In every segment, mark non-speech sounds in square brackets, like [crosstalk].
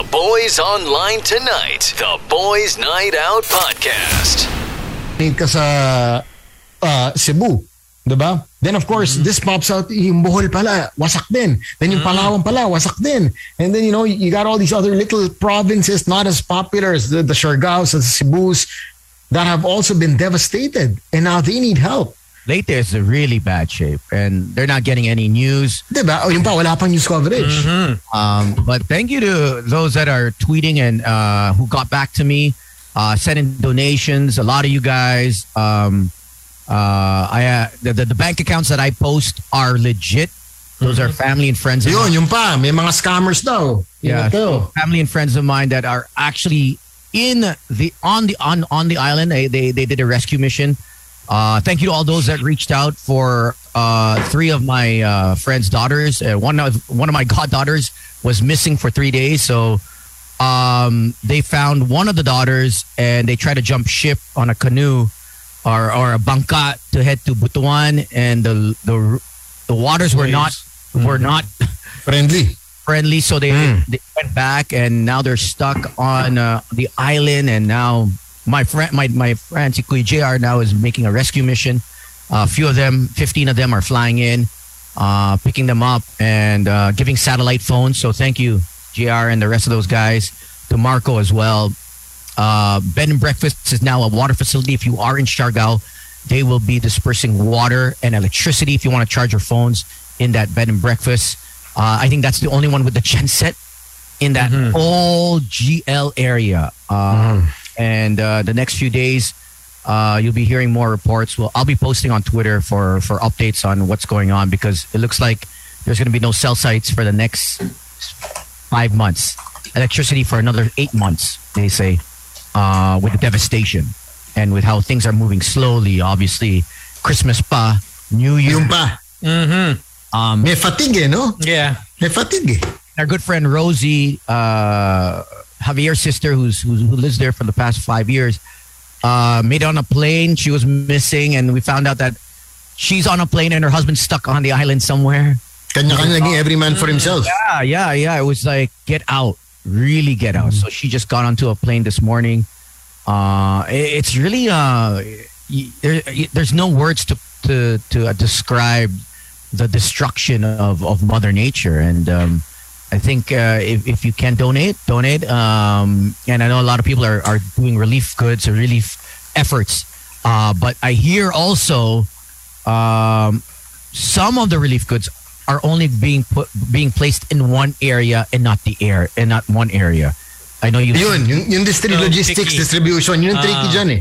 The Boys Online Tonight. The Boys Night Out Podcast. Need ka sa uh, Cebu. Diba? Then of course, this pops out, yung Bohol pala, wasak din. Then yung Palawan pala, wasak din. And then, you know, you got all these other little provinces not as popular as the, the Siargaos, the Cebus, that have also been devastated. And now they need help. Leyte is in really bad shape and they're not getting any news. Diba? O yung pa, wala pang news coverage. Um, but thank you to those that are tweeting and uh, who got back to me, uh, sending donations. A lot of you guys. Um, uh, I uh, the, the, the bank accounts that I post are legit. Those are family and friends. Of Yun, mine. yung pa, may mga scammers daw. Yeah, Yung so family and friends of mine that are actually in the on the on on the island. They they, they did a rescue mission. Uh, thank you to all those that reached out for uh, three of my uh, friends' daughters. Uh, one of one of my [laughs] goddaughters was missing for three days, so um, they found one of the daughters and they tried to jump ship on a canoe or or a bangka to head to Butuan, and the the the waters were not were not [laughs] Friendly. friendly, so they they went back and now they're stuck on uh, the island. And now my friend, my my friend si JR now is making a rescue mission. a few of them, fifteen of them, are flying in, uh, picking them up and uh, giving satellite phones. So thank you, JR, and the rest of those guys. To Marco as well. Uh, Bed and Breakfast is now a water facility. If you are in Siargao, they will be dispersing water and electricity if you want to charge your phones in that bed and breakfast. Uh, I think that's the only one with the [laughs] genset in that whole GL area. Uh, And uh, the next few days, uh, you'll be hearing more reports. Well, I'll be posting on Twitter for for updates on what's going on because it looks like there's going to be no cell sites for the next five months. Electricity for another eight months, they say, uh, with the devastation and with how things are moving slowly. Obviously, Christmas pa, New Year. Yung pa. Um, May fatigue eh, no? Yeah. May fatigue eh. our good friend Rosie, uh, Javier's sister, who's, who's who lives there for the past five years, uh, made it on a plane. She was missing, and we found out that she's on a plane and her husband's stuck on the island somewhere. Kanya-kanya every man for himself. Yeah, yeah, yeah. It was like get out, really get out. So she just got onto a plane this morning. Uh, it's really uh, there, there's no words to to to uh, describe the destruction of of Mother Nature, and um, I think uh, if if you can donate, donate. Um, and I know a lot of people are are doing relief goods or relief efforts, uh, but I hear also um, some of the relief goods are only being put being placed in one area and not the air and not one area. I know you. Yun, yung, yung distri- So, logistics tricky. distribution, yun yung tricky Ah. dyan eh.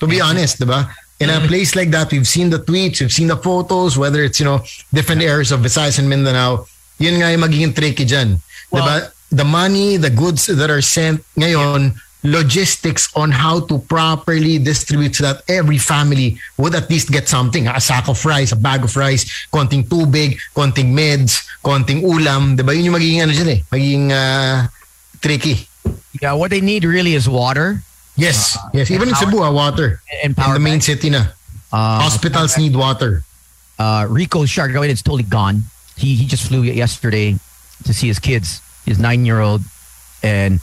To be honest, di ba? In a place like that, we've seen the tweets, we've seen the photos, whether it's, you know, different areas of Visayas and Mindanao, yun nga yung magiging tricky dyan. di ba? The money, the goods that are sent ngayon, logistics on how to properly distribute so that every family would at least get something. A sack of rice, a bag of rice, konting tubig, konting meds, konting ulam. Di ba? Yun yung magiging ano dyan eh. Magiging ah, tricky. Yeah, what they need really is water Yes, yes. Even in Cebu, ah, water. and In power. the main bank. city na. Uh, Hospitals need water. uh, Rico Shargawi is totally gone. He he just flew yesterday to see his kids, his nine year old, and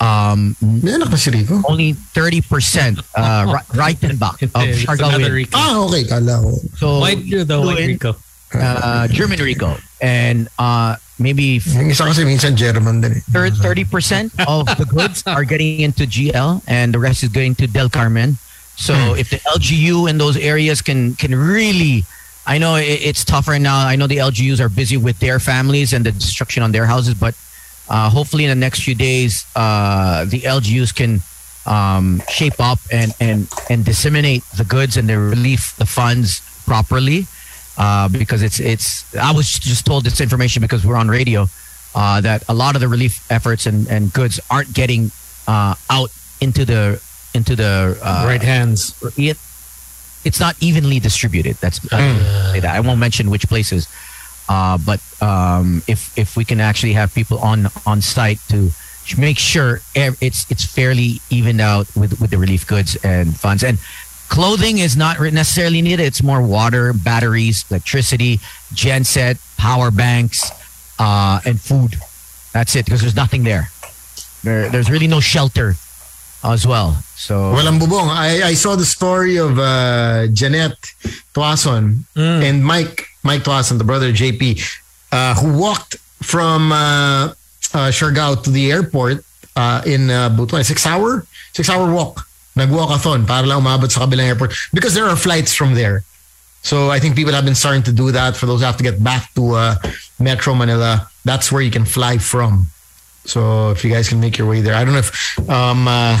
um, May anak na si Rico. only thirty percent uh, ri- Reichenbach of It's another Ah, okay. So White the white Rico. uh, German Rico, and uh, maybe Yung isa kasi minsan German din eh. thirty percent of the goods are getting into GL, and the rest is going to Del Carmen. So if the LGU in those areas can can really, I know it, it's tough right now. I know the LGUs are busy with their families and the destruction on their houses, but uh, hopefully in the next few days, uh, the LGUs can um, shape up and and and disseminate the goods and the relief the funds properly. Uh, because it's it's I was just told this information because we're on radio uh, that a lot of the relief efforts and, and goods aren't getting uh, out into the into the uh, right hands. it, it's not evenly distributed. That's I won't say that. I won't mention which places. Uh, but um, if if we can actually have people on on site to make sure it's it's fairly evened out with with the relief goods and funds and clothing is not necessarily needed. It's more water, batteries, electricity, genset, power banks, uh, and food. That's it because there's nothing there. There, there's really no shelter as well. So Walang bubong. I, I saw the story of uh, Janet Tuason and Mike Mike Tuason, the brother of JP, uh, who walked from uh, uh, Siargao to the airport uh, in uh, Butuan. Six hour? Six hour walk. Nag-walkathon para lang umabot sa kabilang airport because there are flights from there. So I think people have been starting to do that for those who have to get back to uh, Metro Manila. That's where you can fly from. So if you guys can make your way there, I don't know if um, uh,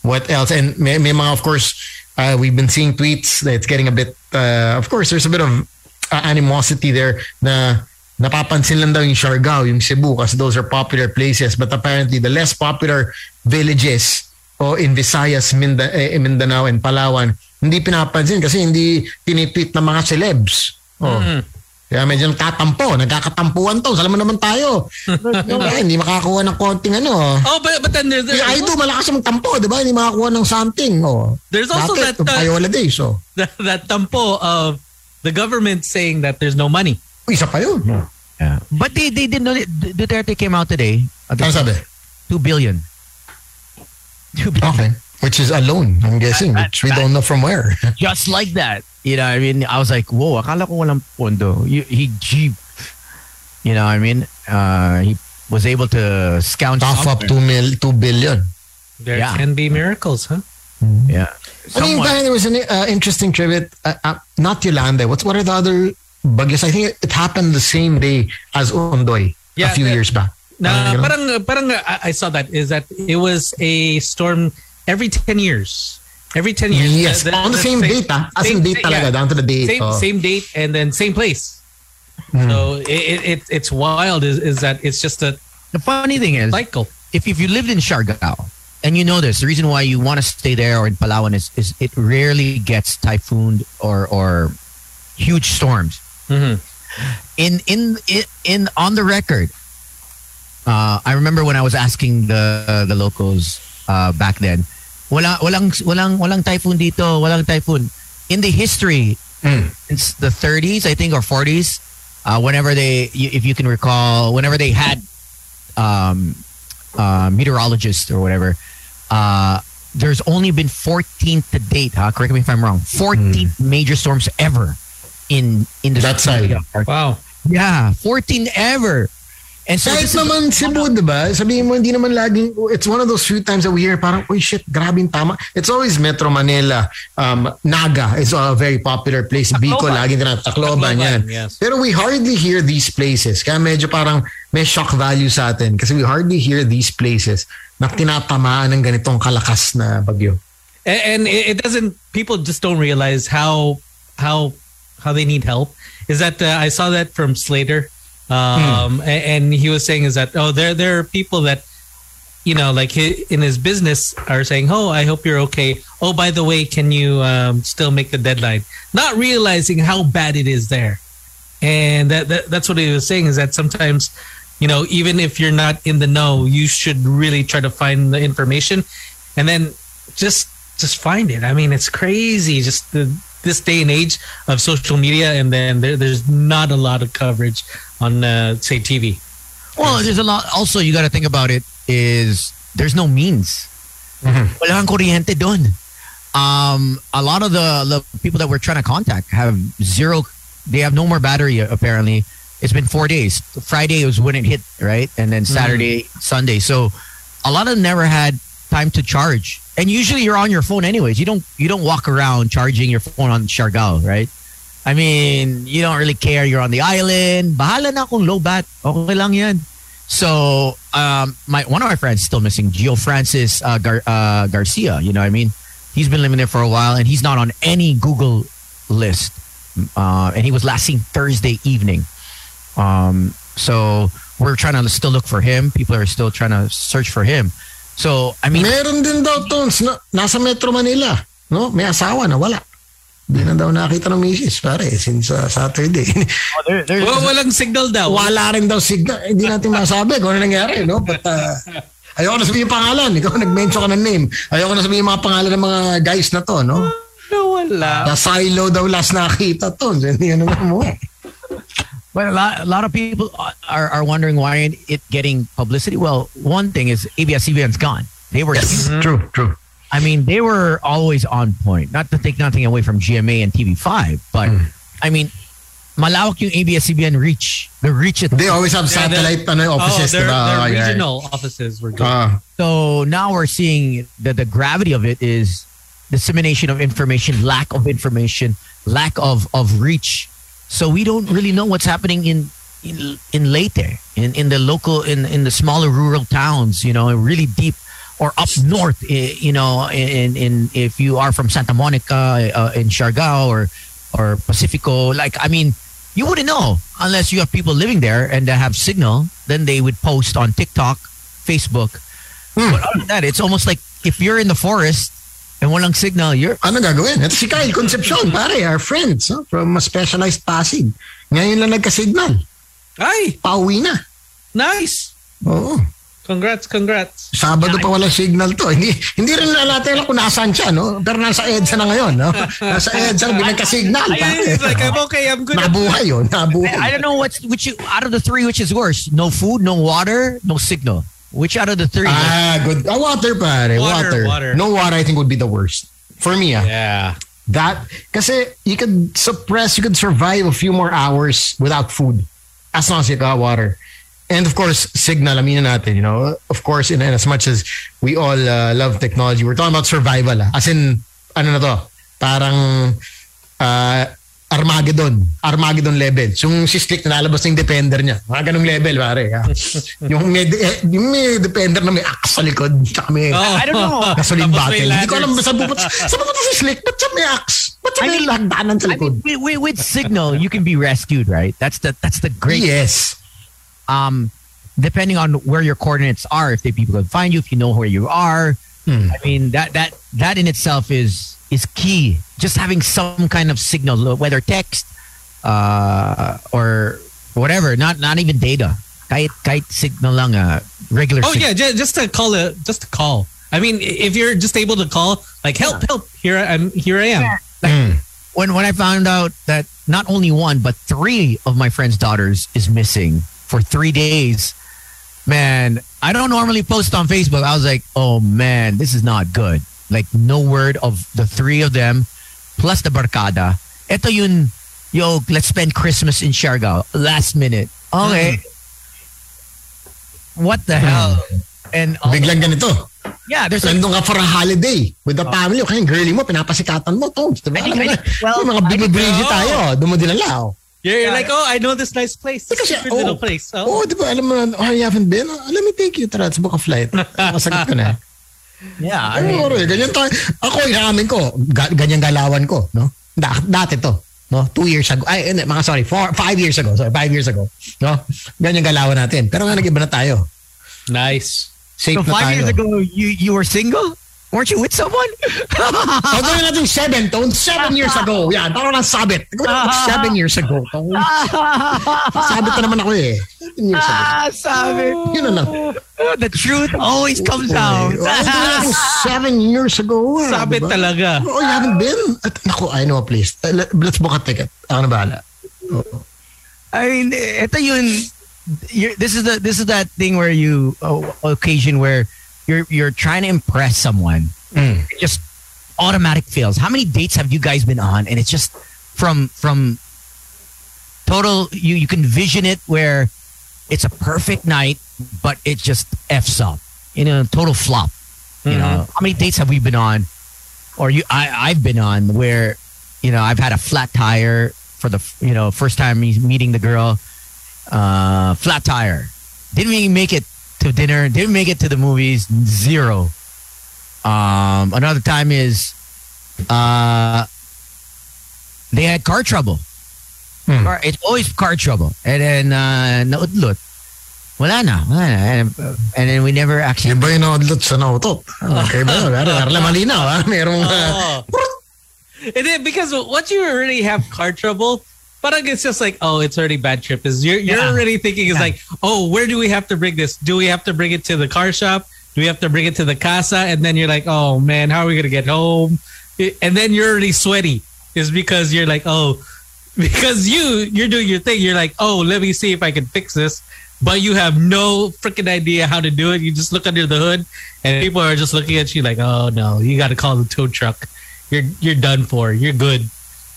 what else. And may, may mga, of course, uh, we've been seeing tweets that it's getting a bit. Uh, of course, there's a bit of uh, animosity there. Na napapansin lang daw yung Siargao, yung Cebu, kasi those are popular places. But apparently, the less popular villages o in Visayas, Minda, eh, Mindanao, and Palawan, hindi pinapansin kasi hindi tinitweet ng mga celebs. Oh. Kaya medyo nagtatampo, nagkakatampuan to. Alam mo naman tayo. [laughs] Kaya hindi makakuha ng konting ano. Oh, but but then there's, Si Aido, malakas yung tampo, di ba? Hindi makakuha ng something. Oh. There's also Bakit? that, uh, Payola days, oh. [laughs] that that tampo of the government saying that there's no money. Uy, isa pa yun. yeah. But they they didn't know. Duterte came out today. Uh, Ano sabi? Two billion. Two billion. Okay. Which is a loan, I'm guessing. That- Which we that- don't know from where. [laughs] Just like that. You know, I mean, I was like, whoa, akala ko walang pondo. He, he, he you know, I mean, uh, he was able to scout Cough up 2 mil, 2 billion. There Yeah. can be miracles, huh? Yeah. I mean, Someone- there was an uh, interesting tribute. Uh, uh, not Yolanda. What's what are the other bagyos? I think it happened the same day as Ondoy Yeah, a few the- years back. Na Parang parang parang uh, I I saw that is that it was a storm every 10 years. Every 10 years. Yes, on the same date, ah. As in date talaga, down to the date, Same, oh. same date and then same place. So it, it, it it's wild is, is that it's just a the funny thing is, cycle. if, if you lived in Siargao and you know this, the reason why you want to stay there or in Palawan is, is it rarely gets typhooned or, or huge storms. Mhm. In, in, in, in, on the record, uh, I remember when I was asking the, the locals uh, back then, wala, walang, walang, walang typhoon dito, walang typhoon. In the history, since the 30s, I think, or 40s, uh, whenever they, if you can recall, whenever they had um, uh, meteorologists or whatever, uh, there's only been 14 to date. Huh? Correct me if I'm wrong. 14 major storms ever in in the That side. Wow. Yeah, 14 ever. And so Kahit this is- naman Cebu, di ba? Sabihin mo, hindi naman laging, it's one of those few times that we hear parang, uy shit, grabe yung tama. It's always Metro Manila. Um, Naga is a very popular place. Bicol, laging tinatawag. Tacloban, yan. yes. Pero we hardly hear these places. Kaya medyo parang may shock value sa atin. Kasi we hardly hear these places na tinatamaan ng ganitong kalakas na bagyo. and, and it it doesn't people just don't realize how how how they need help is that uh, i saw that from slater um a- and, he was saying is that oh there there are people that you know like hi in his business are saying oh i hope you're okay. Oh by the way can you um, still make the deadline? Not realizing how bad it is there. And that, that that's what he was saying is that sometimes you know even if you're not in the know you should really try to find the information and then just just find it. I mean it's crazy just the, this day and age of social media and then there, there's not a lot of coverage on uh, say tv well, there's a lot. Also, you got to think about it. Is there's no means. Wala kang kuryente doon. Um, a lot of the, the people that we're trying to contact have zero. They have no more battery. Apparently, it's been four days. Friday was when it hit, right, and then Saturday, Sunday. So a lot of them never had time to charge. And usually, you're on your phone anyways. You don't you don't walk around charging your phone on Siargao, right? I mean, you don't really care. You're on the island. Bahala na kung low bat. Okay lang yan. So, um, my one of my friends still missing, Gio Francis uh, Gar, uh, Garcia. You know what I mean? He's been living there for a while, and he's not on any Google list. Uh, and he was last seen Thursday evening. Um, so we're trying to still look for him. People are still trying to search for him. So, I mean, Meron din daw tons na, nasa Metro Manila. No? May asawa na wala. Hindi na daw nakita ng misis, pare, since uh, Saturday. there, there's, well walang signal daw wala rin daw signal. Eh, Hindi natin masabi kung ano nangyari, no? But, uh, ayoko na sabihin yung pangalan. Ikaw nag-mention ka ng name. Ayoko na sabihin yung mga pangalan ng mga guys na to, no? wala Na silo daw last nakita to. So, Hindi ano na mo. But a lot, a lot of people are, are wondering why it getting publicity. Well, one thing is ABS-CBN's gone. They were, True, true. I mean, they were always on point. Not to take nothing away from GMA and TV5, but I mean, malawak yung ABS-CBN reach. The reach it. They always have Yeah, the- satellite ano, Oh, offices. their, diba? their Oh, yeah. regional offices were good. Ah, So now we're seeing that the gravity of it is dissemination of information, lack of information, lack of, of reach. So we don't really know what's happening in in, in Leyte, in, in the local, in, in the smaller rural towns, you know, really deep or up north, eh, you know, in, in if you are from Santa Monica, uh, in Siargao or, or Pacifico, like, I mean, you wouldn't know unless you have people living there and they have signal, then they would post on TikTok, Facebook, but other than that, it's almost like if you're in the forest and walang signal, you're ano gagawin? Ito si Kyle Concepcion, pare, our friends no? from a specialized Pasig. Ngayon lang nagka-signal. Ay, Pauwi na. nice. Oo. Congrats, congrats. Sabado pa walang signal to. Hindi hindi rin natin alam kung nasaan siya, no? Pero nasa EDSA na ngayon, no? [laughs] Nasa EDSA, binagka-signal. Ay, it's like, I'm okay, I'm good. Nabuhay yun, nabuhay. I don't know what's which you, out of the three which is worse. No food, no water, no signal. Which out of the three? Ah, good. Ah, water, pare. Water, Water, water. No water, I think, would be the worst. For me, ah. Yeah. That, kasi you could suppress, you could survive a few more hours without food as long as you got water. And of course, signal, aminin natin, you know, of course, in, in as much as we all uh, love technology, we're talking about survival. Ah. As in, ano na to, parang uh, Armageddon. Armageddon level. Yung si Slick na nalabas ng Depender niya. Mga ganong level, pare. ah. [laughs] yung, may, eh, yung may Depender na may axe sa likod. Tsaka may Oh. I don't know. gasoline bottle. Hindi ko alam sa bubot. [laughs] Sa bubot si Slick, ba't siya may axe? Ba't siya I may mean- lagdanan sa I mean, with, with, with signal, you can be rescued, right? That's the that's the great. Yes. Um, depending on where your coordinates are, if they people can find you, if you know where you are. Hmm. I mean that that that in itself is is key. Just having some kind of signal, whether text uh, or whatever, not not even data. Kahit, kahit signal lang, uh, regular Oh signal. yeah, ju- just to call it, just to call. I mean, if you're just able to call, like help, help, here I- I'm, here I am. Mm. when when I found out that not only one but three of my friend's daughters is missing for three days, man, I don't normally post on Facebook. I was like, oh man, this is not good. Like no word of the three of them, plus the barkada. Ito yun, yo, let's spend Christmas in Siargao. Last minute. Okay. Hmm. What the hell? Hmm. And oh, Biglang ganito. yeah, there's like Nandun ka for a holiday with the oh. family. Okay, girlie mo, pinapasikatan mo. To, diba? I think- I well, mga binibrigi oh. tayo. Dinala. Oh. You're, you're like, oh, I know this nice place. This Kasi, stupid oh, little place. Oh. oh, di ba, alam mo na, oh, you haven't been? Oh, let me take you. Tara, let's book a flight. Masagot ka na. [laughs] yeah, I mean, ore, ganyan tayo. Ako, inamin ko, ga- ganyan galawan ko, no? Da- dati to, no? Two years ago. Ay, hindi, mga sorry, four, five years ago. Sorry, five years ago. No? Ganyan galawan natin. Pero nga, nag-iba na tayo. Nice. Safe so na five tayo. years ago, you you were single? Weren't you with someone? O, gawin natin seven, Tone. Seven years ago. Yan, parang lang sabit. Gawin natin seven years ago. Sabit na naman ako eh. Seven years ago. ah, sabi. Yun na lang. The truth always comes out. Oh, seven years ago. ah, Sabit diba? talaga. Oh, you haven't been? At, naku, I know a place. Let- Let's book a ticket. Ako na bahala. I mean, ito yun. You're, this is the this is that thing where you oh, occasion where you're you're trying to impress someone. Mm. It just automatic fails. How many dates have you guys been on? And it's just from from total. You you can vision it where it's a perfect night, but it just f's up. You know, total flop. You know, how many dates have we been on, or you? I I've been on where, you know, I've had a flat tire for the you know first time meeting the girl. Uh, flat tire. Didn't even make it to dinner. Didn't make it to the movies. Zero. Um, another time is, uh, they had car trouble. Hmm. Car, it's always car trouble, and then uh, naudlot. Wala na, wala na. And, and then we never actually. Iba yung naudlot sa nautot. Okay ba pero malinaw ha? Merong, uh, [laughs] because once you already have car trouble, parang it's just like, oh, it's already bad trip. Is you're you're Yeah. already thinking it's Yeah. like, oh, where do we have to bring this? Do we have to bring it to the car shop? Do we have to bring it to the casa? And then you're like, oh man, how are we gonna get home? And then you're already sweaty. Is because you're like, oh, [laughs] because you you're doing your thing. You're like, oh, let me see if I can fix this. But you have no freaking idea how to do it. You just look under the hood, and people are just looking at you like, oh no, you got to call the tow truck. You're you're done for. You're good.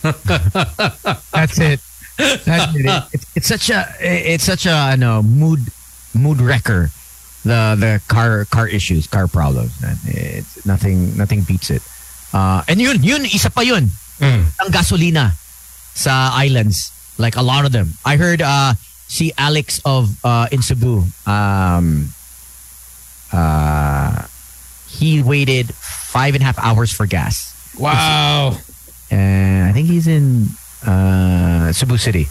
That's it. That's it. It's, it's such a it's such a no mood mood wrecker. The the car car issues, car problems. man. It's nothing nothing beats it. Uh, and yun yun isa pa yun. Ang gasolina sa islands, like a lot of them. I heard uh see Alex of uh in Cebu. Um uh he waited five and a half hours for gas. Wow. And I think he's in uh, Cebu City.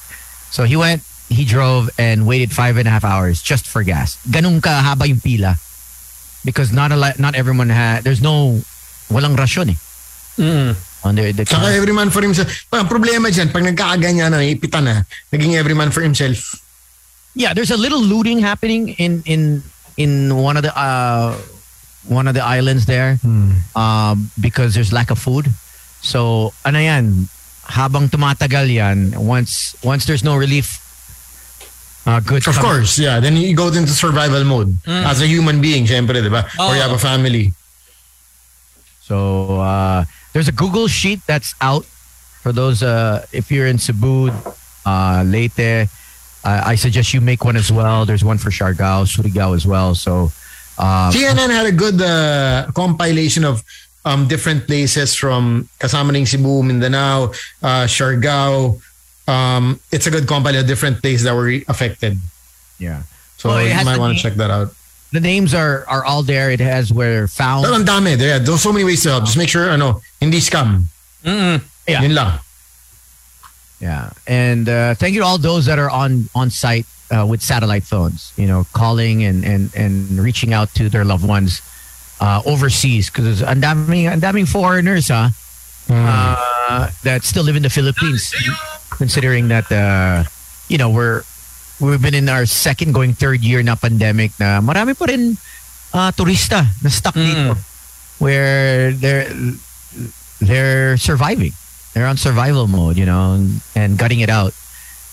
So he went, he drove and waited five and a half hours just for gas. Ganun ka haba yung pila. Because not a lot, not everyone had, there's no, walang rasyon eh. Mm. On the, the Saka every man for himself. Ang problema dyan, pag nagkakaganyan na, ipitan na, naging every man for himself. yeah, there's a little looting happening in in in one of the uh one of the islands there um because there's lack of food. So ano yan, habang tumatagal yan, once once there's no relief uh goods Of course, yeah. Then you go into survival mode. As a human being, syempre, di ba? Or you have a family. So uh, there's a Google sheet that's out for those. Uh, if you're in Cebu, uh, Leyte, uh, I suggest you make one as well. There's one for Siargao, Surigao as well. So uh, CNN had a good uh, compilation of um, different places from kasama ng Cebu, Mindanao, uh, Siargao. Um, it's a good compilation of different places that were affected. yeah, So Well, you might want to check that out. the names are are all there. It has where found. Pero ang dami. There, there's so many ways to help. Just make sure, ano, hindi scam. Mm-mm. Yeah. Yun lang. Yeah, and uh, thank you to all those that are on on site uh, with satellite phones. You know, calling and and and reaching out to their loved ones uh, overseas. Because ang daming ang daming foreigners, huh? Uh, that still live in the Philippines, considering that uh, you know we're we've been in our second going third year na pandemic na marami pa rin uh, turista na stuck dito where they're they're surviving. They're on survival mode you know and, and gutting it out.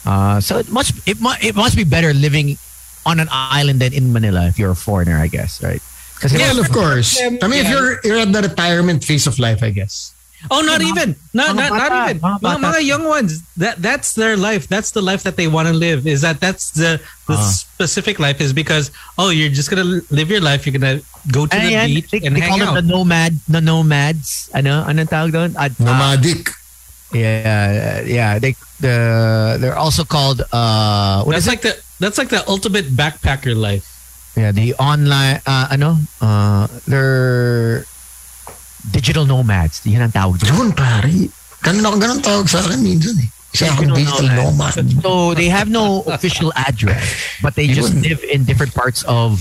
Uh, so it must it, mu- it must be better living on an island than in Manila if you're a foreigner I guess right because Well, of course. I mean, if you're you're at the retirement phase of life, I guess. Oh, not even. Not mga not, not even. mga Mga, mga young ones. That that's their life. That's the life that they want to live. Is that that's the the Ah. specific life is because oh you're just gonna live your life. You're gonna go to the Ayan, beach they, and they call hang them out. the nomad the nomads ano anong tawag doon Ad- ah, Nomadic. yeah yeah they the they're also called uh what That's is it? like the that's like the ultimate backpacker life. Yeah, the online, uh, ano, uh, they're digital nomads. Yan ang tawag doon. Yun, pare. Ganun ako, ganun tawag sa akin minsan eh. Kasi ako digital nomad. So they have no [laughs] official address, but they just live in different parts of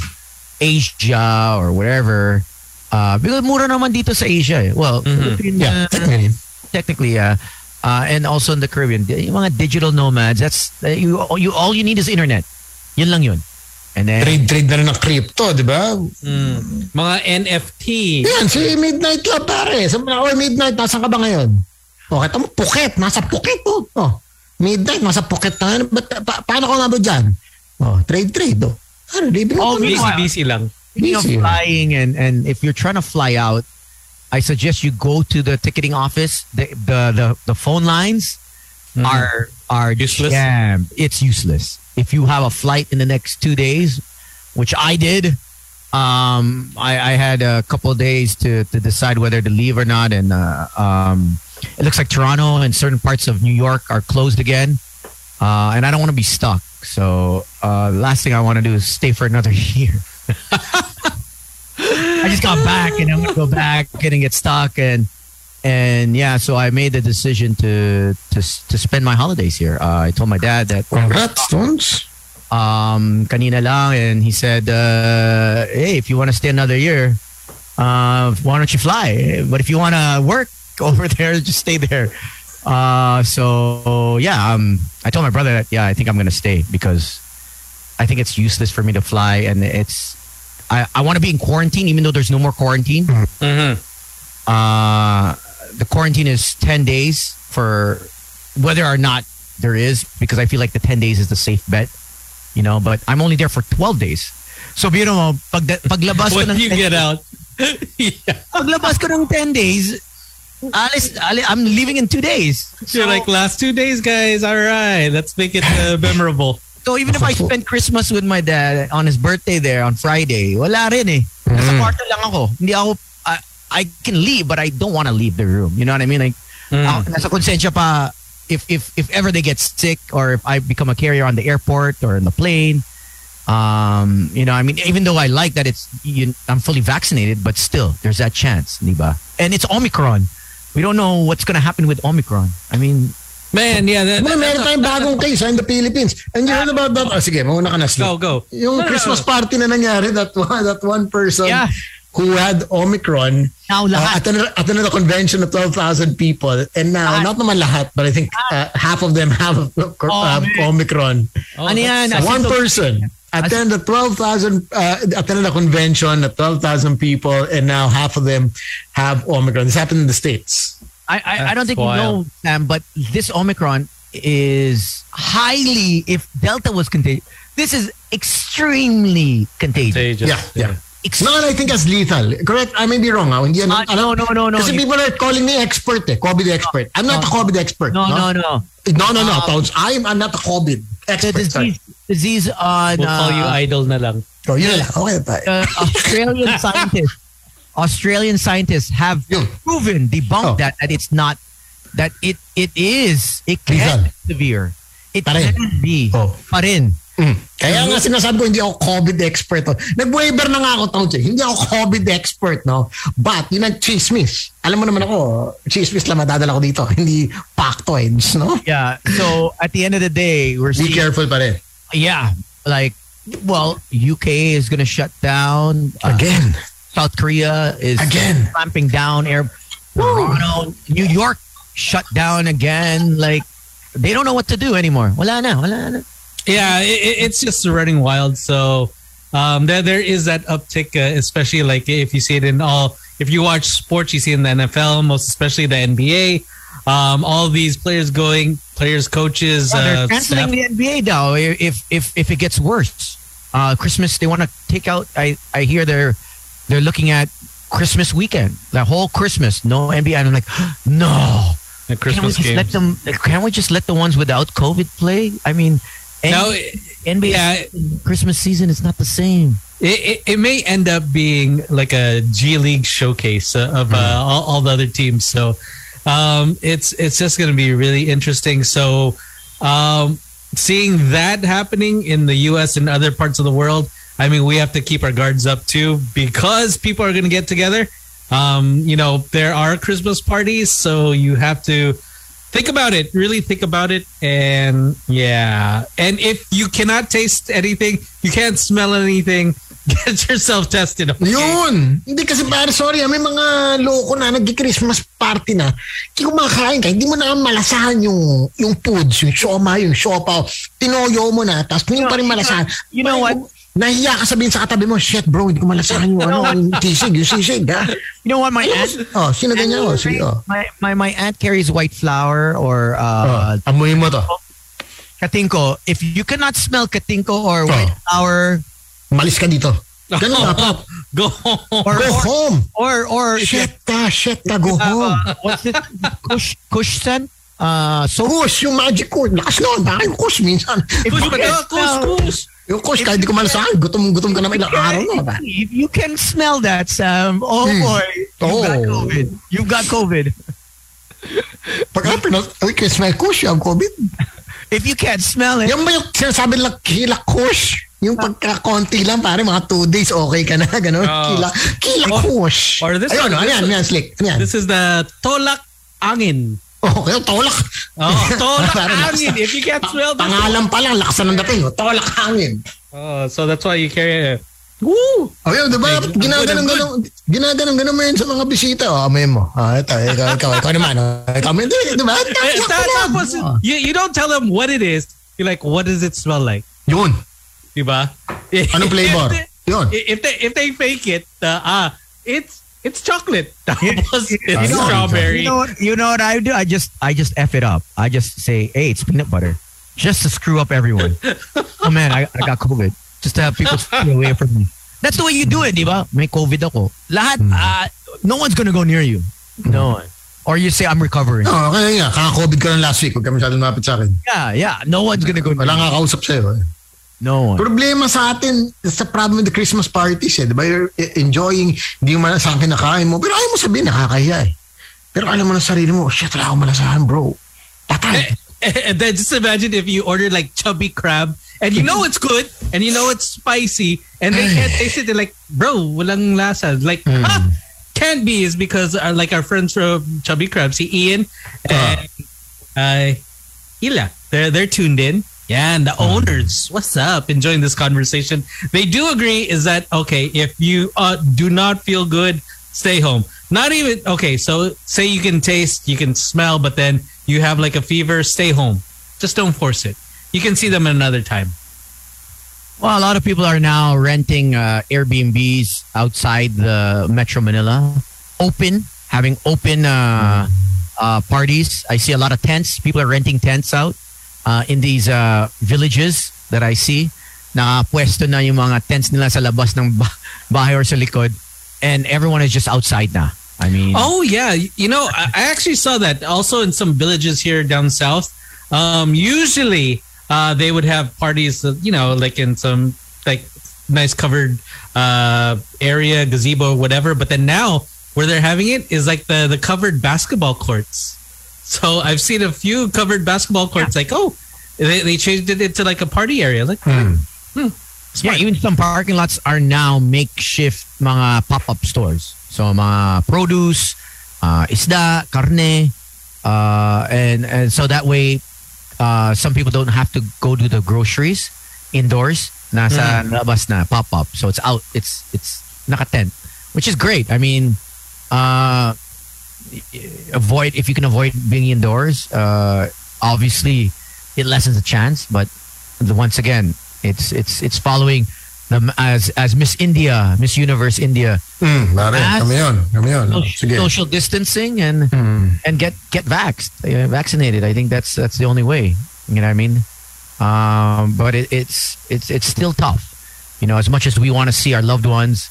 Asia or wherever. Uh, because mura naman dito sa Asia. Eh. Well, Philippine, Yeah, uh, technically. technically, yeah. Uh, and also in the Caribbean, yung mga digital nomads. That's uh, you. You all you need is internet. Yun lang yun. And then Trade, trade na rin ng crypto, di ba? Mga NFT. Yan, si Midnight Club, pare. Na, oh, Midnight, nasan ka ba ngayon? O, kita mo, Phuket. Nasa Phuket, oh. oh. Midnight, nasa Phuket na ngayon. Ba't, pa, paano ko nga ba dyan? Oh, trade, trade, oh. Ano, living Oh, oh, busy, Busy busy lang. Speaking of Easy. flying, and, and if you're trying to fly out, I suggest you go to the ticketing office. The the the, the phone lines are are Useless? jammed. It's useless. If you have a flight in the next two days, which I did, um, I, I had a couple of days to to decide whether to leave or not, and uh, um, it looks like Toronto and certain parts of New York are closed again, uh, and I don't want to be stuck. So uh, the last thing I want to do is stay for another [laughs] year. [laughs] I just got back and I'm gonna go back and get stuck and and yeah, so I made the decision to to to spend my holidays here. Uh, I told my dad that Congrats, Stones. um kanina lang and he said uh, hey if you want to stay another year uh, why don't you fly but if you want to work [laughs] over there just stay there uh, so yeah um, I told my brother that yeah I think I'm gonna stay because I think it's useless for me to fly and it's I, I want to be in quarantine even though there's no more quarantine Mhm. uh, the quarantine is 10 days for whether or not there is because I feel like the 10 days is the safe bet. You know, but I'm only there for 12 days. So, you know, pag, paglabas ko when ng you 10 get out. yeah. [laughs] paglabas ko ng 10 days, alis, alis, I'm leaving in two days. You're like last two days, guys. All right, let's make it uh, [laughs] memorable. So even if I spend Christmas with my dad on his birthday there on Friday, wala rin eh. Nasa kwarto lang ako. Hindi ako, I, I can leave but I don't want to leave the room. You know what I mean? Like, ako, nasa konsensya pa, if, if, if ever they get sick or if I become a carrier on the airport or in the plane, um, you know, I mean, even though I like that it's, you, I'm fully vaccinated, but still, there's that chance, di ba? And it's Omicron. We don't know what's going to happen with Omicron. I mean, Man, yeah. That, May that- meron tayong bagong case ha, in the Philippines. And you heard about that? Oh, sige, mauna ka na. Slip. Go, go. Yung No, no, Christmas no. party na nangyari, that one, that one person Yeah. Who had Omicron Now uh, lahat. attended, attended a convention of 12,000 people. And now, Lahat. not naman lahat, but I think uh, half of them [laughs] have, have man. Omicron. Oh, ano yan? One in- person attended 12,000, uh, attended a convention of 12,000 people, and now half of them have Omicron. This happened in the States. I, I, I don't That's think you know. Sam, but this Omicron is highly, if Delta was contagious, this is extremely contagious. Contagious. Yeah, yeah. Ex- Not, I think, as lethal. Correct? I may be wrong. Ha? Hindi yan, Ah, no, no, no, no. Kasi people are calling me expert eh. COVID expert. I'm not a COVID expert. no, no, no. No, no, no. Um, Tones. I'm, I'm not a COVID expert. Sorry. disease, disease on We'll call you uh, idol na lang. Oh, yun lang. Okay, bye. uh, Australian [laughs] scientists. Australian scientists have Yun. proven, debunked Oh. that that it's not that it it is it can Lethal. be severe. It Pa rin. can be Oh. pa rin. Mm. Kaya nga sinasabi ko, hindi ako COVID expert. Oh. Nag-waiver na nga ako, eh. Hindi ako COVID expert, no? But, yun ang chismis. Alam mo naman ako, chismis lang madadala ko dito. [laughs] Hindi factoids, no? Yeah. So at the end of the day, we're Be seeing careful pa rin. yeah, like well, UK is going to shut down. Uh, Again. South Korea is Again. clamping down. Air Toronto, New York shut down again. Like they don't know what to do anymore. Wala na, wala na. Yeah, it, it- it's just running wild. So um, there there is that uptick, uh, especially like if you see it in all. If you watch sports, you see in the NFL, most especially the NBA. Um, all these players going, players, coaches, Oh, they're uh, canceling staff. the NBA now. If if if it gets worse, uh, Christmas they want to take out. I I hear they're they're looking at Christmas weekend, the whole Christmas, no NBA. And I'm like, [gasps] no. the Christmas Can't we Christmas just let them? Can't we just let the ones without COVID play? I mean, Now, NBA yeah. Christmas season is not the same. It, it, it may end up being like a G League showcase of uh, all, all the other teams. So um, it's it's just going to be really interesting. So um, seeing that happening in the U.S. and other parts of the world, I mean, we have to keep our guards up too because people are going to get together. Um, you know, there are Christmas parties, so you have to think about it. Really think about it, and yeah. And if you cannot taste anything, you can't smell anything, [laughs] get yourself tested. Okay? Yun! Hindi kasi pare, sorry, ah, may mga loko na nag-Christmas party na. Hindi kumakain ka, hindi mo na malasahan yung, yung foods, yung sioma, yung siopaw. Tinoyo mo na, tapos hindi mo pa rin malasahan. You know what? Nahiya ka sabihin sa katabi mo, shit bro, hindi ko malasahan yung, ano, [laughs] yung sisig, yung sisig, ha? You know what, my aunt. Oh, sino ganyan? Oh, sige, oh. My, my my aunt carries white flour or uh, oh. Amuyin mo to. katinko. If you cannot smell katinko or white Oh. flour Malis ka dito. Ganun [laughs] nga, pap. Go. or Go or home. or, or Shit ka, shit ka, go home. have, uh, what's it? Kush kushsen? Uh, so Kush, yung magic kush. Lakas baka yung kush minsan. if Push you pa can smell-. Yung kush, kahit di ko malasahan, gutom, gutom ka naman ilang araw na. ba? if you can smell that, Sam, oh Hmm. boy, you got Oh. COVID. You got COVID. Pagka pinas, uy, kiss my kush, yung COVID. If you can't smell it, Yan ba yung sinasabi nila, kila kush? Yung pagka-konti lang, pare, mga two days, okay ka na, [laughs] gano'n. Oh. Kila, kila Or- kush. or this Ayun, one, ano this yan, ano yan, slick. Ano yan? This is the tolak angin. Okay, tolak. Oh, [laughs] tolak Parang lakas angin. na- If you can't smell this. Pangalan pa lang, lakasan ng dating. oh. Tolak hangin. Oh, so that's why you carry a Woo! Oh, yun, di ba? Okay, Ginaganong, ganong, ginaganong, ganong mo yun sa mga bisita. Oh, amoy mo. Ah, ito, ikaw, ikaw, ikaw naman. Oh. Ikaw, di, di ba? Eh, Tapos you, you don't tell them what it is. You're like, what does it smell like? Yun. Diba? Anong flavor? [laughs] If Yun. if they if they fake it, uh, ah, it's it's chocolate. [laughs] Tapos it's You know- strawberry. You know what? You know what I do? I just I just f it up. I just say, hey, it's peanut butter, just to screw up everyone. [laughs] oh man, I, I got COVID. Just to have people stay away from me. That's the way you do it, di ba? May COVID ako. Lahat, ah, no one's gonna go near you. No one. Or you say, I'm recovering. Oo, kaya nga, kaka-COVID ka lang last week. Huwag ka masyadong mapit sa akin. Yeah, yeah. No one's gonna go near Wala you. nga kausap sa'yo. Eh. No one. Problema sa atin, it's the problem with the Christmas parties eh. Di ba? You're eh, enjoying, hindi mo malasahan kinakain mo. Pero ayaw mo sabihin, nakakahiya eh. Pero alam mo na sarili mo, shit, wala akong malasahan bro. Patay. and then just imagine if you order like chubby crab and you know it's good and you know it's spicy and they can't [sighs] taste it. They're like, bro, walang lasa. Like, ah, can't be is because uh, like our friends from Chubby Crab, see Ian and uh, Ila, they're they're tuned in. Yeah, and the owners, what's up? Enjoying this conversation. They do agree is that okay? If you uh, do not feel good, stay home. Not even okay. So say you can taste, you can smell, but then you have like a fever, stay home. Just don't force it. You can see them another time. Well, a lot of people are now renting uh, Airbnbs outside the Metro Manila, open, having open uh, uh, parties. I see a lot of tents. People are renting tents out uh, in these uh, villages that I see. Nakapuesto na yung mga tents nila sa labas ng bahay or sa likod. And everyone is just outside na. I mean, Oh yeah, you know, I I actually saw that also in some villages here down south. Um, usually, uh, they would have parties, uh, you know, like in some like nice covered uh, area, gazebo, whatever. But then now, where they're having it is like the the covered basketball courts. So I've seen a few covered basketball courts. Like, oh, they, they changed it into like a party area. Like, hmm, Yeah, smart. even some parking lots are now makeshift mga pop-up stores. So mga produce, uh, isda, karne, uh, and and so that way, uh, some people don't have to go to the groceries indoors. Nasa labas na pop-up, so it's out. It's it's nakatent, which is great. I mean, uh, avoid if you can avoid being indoors. Uh, obviously, it lessens the chance, but once again, it's it's it's following the as as Miss India, Miss Universe India, pare, Mas- kami yun. Kami yun. social, social distancing and and get get vaxxed, uh, vaccinated. I think that's that's the only way. You know what I mean? Um, but it, it's it's it's still tough. You know, as much as we want to see our loved ones,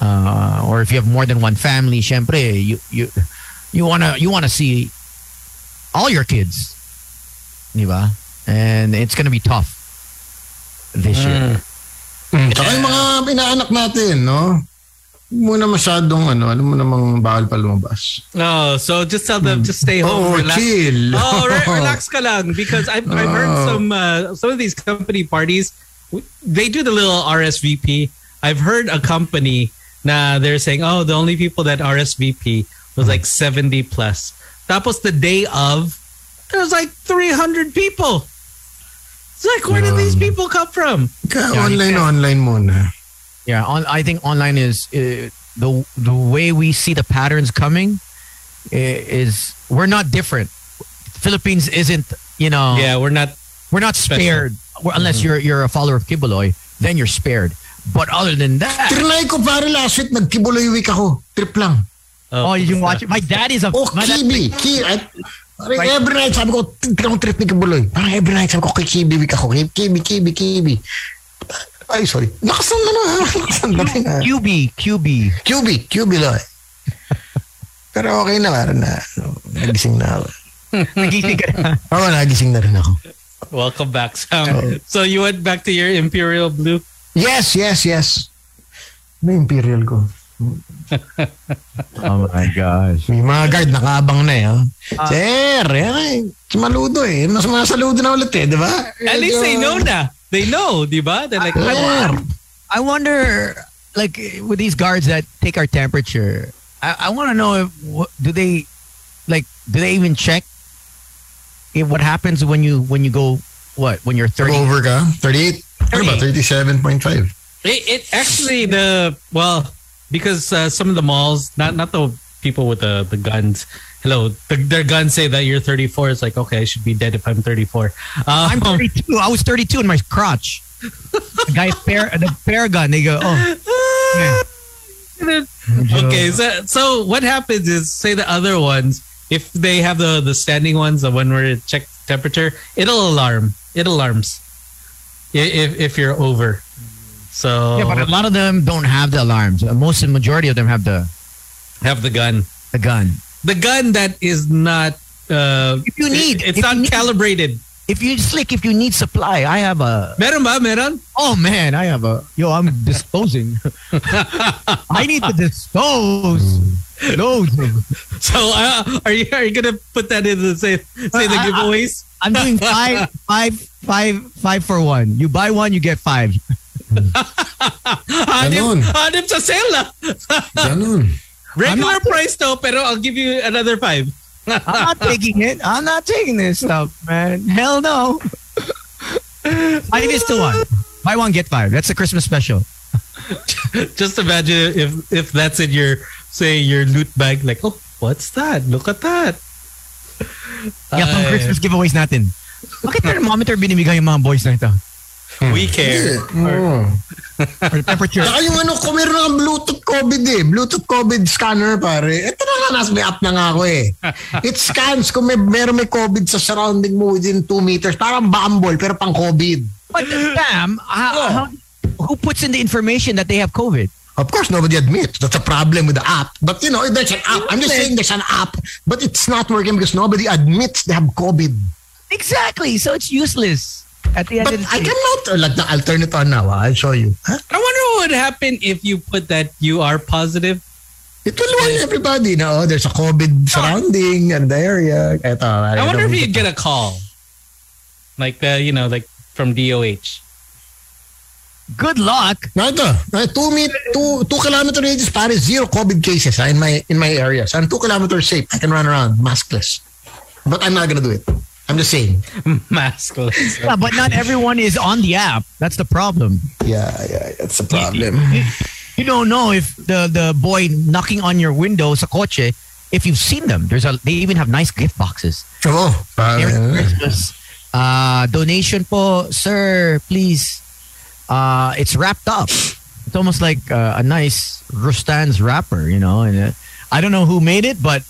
uh, or if you have more than one family, siempre, you you you wanna you wanna see all your kids, di ba? And it's gonna be tough this year. Hmm, Tsaka yung mga pinaanak natin, no? Huwag mo masyadong, ano, alam mo namang bawal pa lumabas. No, so just tell them to stay home. Oh, relax. chill. Oh, re- [laughs] relax ka lang because I've, I've heard Oh. some uh, some of these company parties. They do the little RSVP. I've heard a company na they're saying, oh, the only people that RSVP was like seventy plus. Tapos the day of, there was like three hundred people. It's like, where did these people come from? Yeah, online, you online mona. Yeah, on, I think online is uh, the the way we see the patterns coming is we're not different. Philippines isn't, you know, Yeah, we're not. we're not Special. spared Well, unless you're you're a follower of Quiboloy, then you're spared. But other than that, Trinay ko pare last week, nagkibuloy week ako. Trip lang. Oh, you can watch it. My dad is a Oh, my dad- Kibi. Ki, at, Right. every night sabi ko, tignan ko trip ni Kibuloy. Parang every night sabi ko, kay Kibi week ako. Kibi, Kibi, Kibi. Ay, sorry. Nakasan na na. Nakasan na rin. ah. QB QB. QB, QB lang. eh. Pero okay na, parang na. ano, Nagising na ako. Nagising ka na. Oo, nagising na rin ako. Welcome back, Sam. So you went back to your Imperial Blue. Yes, yes, yes. May imperial ko. Oh my gosh. May mga guard nakaabang na eh. Oh. Sir, eh, si Maludo eh. Mas mga saludo na ulit eh, di ba? At least they know na. They know, di ba? They're like, Sir. I wonder, like with these guards that take our temperature, I, I want to know if what, do they, like, do they even check if what happens when you when you go what when you're thirty? Over ka? 38? Ano ba? 37.5. It, it actually the well because uh, some of the malls, not not the people with the the guns. Hello, the, their guns say that you're 34. It's like okay, I should be dead if I'm 34. Um, I'm 32. I was 32 in my crotch. the guy pair the pair gun. They go, oh. [laughs] Okay, so so what happens is say the other ones, if they have the the standing ones, the one where it check temperature, it'll alarm. It alarms if if you're over. So Yeah, but a lot of them don't have the alarms. Most majority of them have the have the gun. the gun. The gun that is not. Uh, If you need- it's not need- calibrated. If you slick, if you need supply, I have a. Meron ba? Meron? Oh man, I have a. Yo, I'm disposing. [laughs] I need to dispose. Loads. So uh, are you are you gonna put that in the say say the I- I- giveaways? I'm doing five, five, five, five for one. You buy one, you get five. [laughs] Hanip, Ganun. hanip sa sale na. Ganun. [laughs] Regular not- price though, pero I'll give you another five. I'm not taking it. I'm not taking this stuff, man. Hell no. Five is to one. Buy one, get five. That's a Christmas special. [laughs] Just imagine if if that's in your say your loot bag, like, oh, what's that? Look at that. Kaya pang Ay, Christmas giveaways natin. Bakit thermometer binibigay yung mga boys na ito? We care. Oo. Or [laughs] temperature. Saka yung ano, kung meron ng Bluetooth COVID eh. Bluetooth COVID scanner pare. Ito na nga, nasa may app na nga ako eh. [laughs] It scans kung may, meron may COVID sa surrounding mo within 2 meters. Parang Bumble, pero pang COVID. But Sam, how, how, who puts in the information that they have COVID? Of course, nobody admits that's a problem with the app. But you know, there's an app. I'm just saying there's an app, but it's not working because nobody admits they have COVID. Exactly. So it's useless. At the end But of the I day. cannot, uh, like, I'll turn it on now. I'll show you. Huh? I wonder what would happen if you put that you are positive. It will warn everybody na, oh, there's a COVID surrounding and the area. Ito, I wonder if you'd get a call, like the you know like from DOH. Good luck. Na ito, na two, meet, two, two kilometer radius, pare, zero COVID cases ah, in my in my area. So I'm two kilometers safe. I can run around maskless. But I'm not gonna do it. I'm just saying. [laughs] Maskless. Yeah, but not everyone is on the app. That's the problem. Yeah, yeah, that's the problem. You don't know if the the boy knocking on your window sa kotse, if you've seen them. There's a they even have nice gift boxes. Oh, Merry pare. Christmas. Uh, donation po, sir, please. Uh, it's wrapped up. It's almost like uh, a nice Rustan's wrapper, you know. And uh, I don't know who made it, but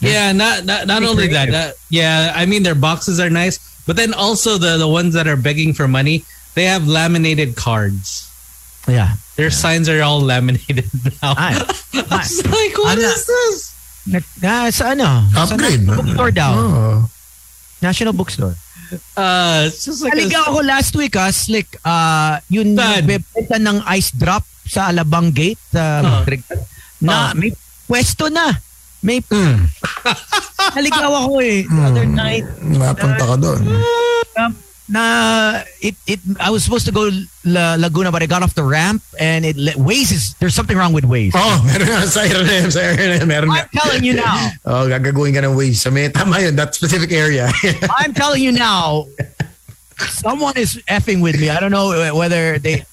Yeah, not not, not Pretty only that. creative. uh, yeah, I mean their boxes are nice, but then also the the ones that are begging for money, they have laminated cards. yeah. Their signs are all [laughs] laminated now. Ay, I was like, what I'm is this? na, na, sa ano? Sa Upgrade. National Bookstore daw. Oh. National Bookstore. Uh, it's just like a- Naligaw ako last week, ah, Slick. Uh, yun Saan? nagbebenta ng ice drop sa Alabang Gate. sa Oh. Madrigal. Na, Oh. may pwesto na. May, Mm. [laughs] naligaw ako eh. The other night. Napunta ka doon. um, na it it I was supposed to go La, Laguna but I got off the ramp and it le- Waze is there's something wrong with Waze. Oh, [laughs] meron nga sa RNM, sa RNM, meron. I'm telling you now. [laughs] Oh, gagagawin ka ng Waze. Sa may, tama yun, that specific area. I'm telling you now. Someone is effing with me. I don't know whether they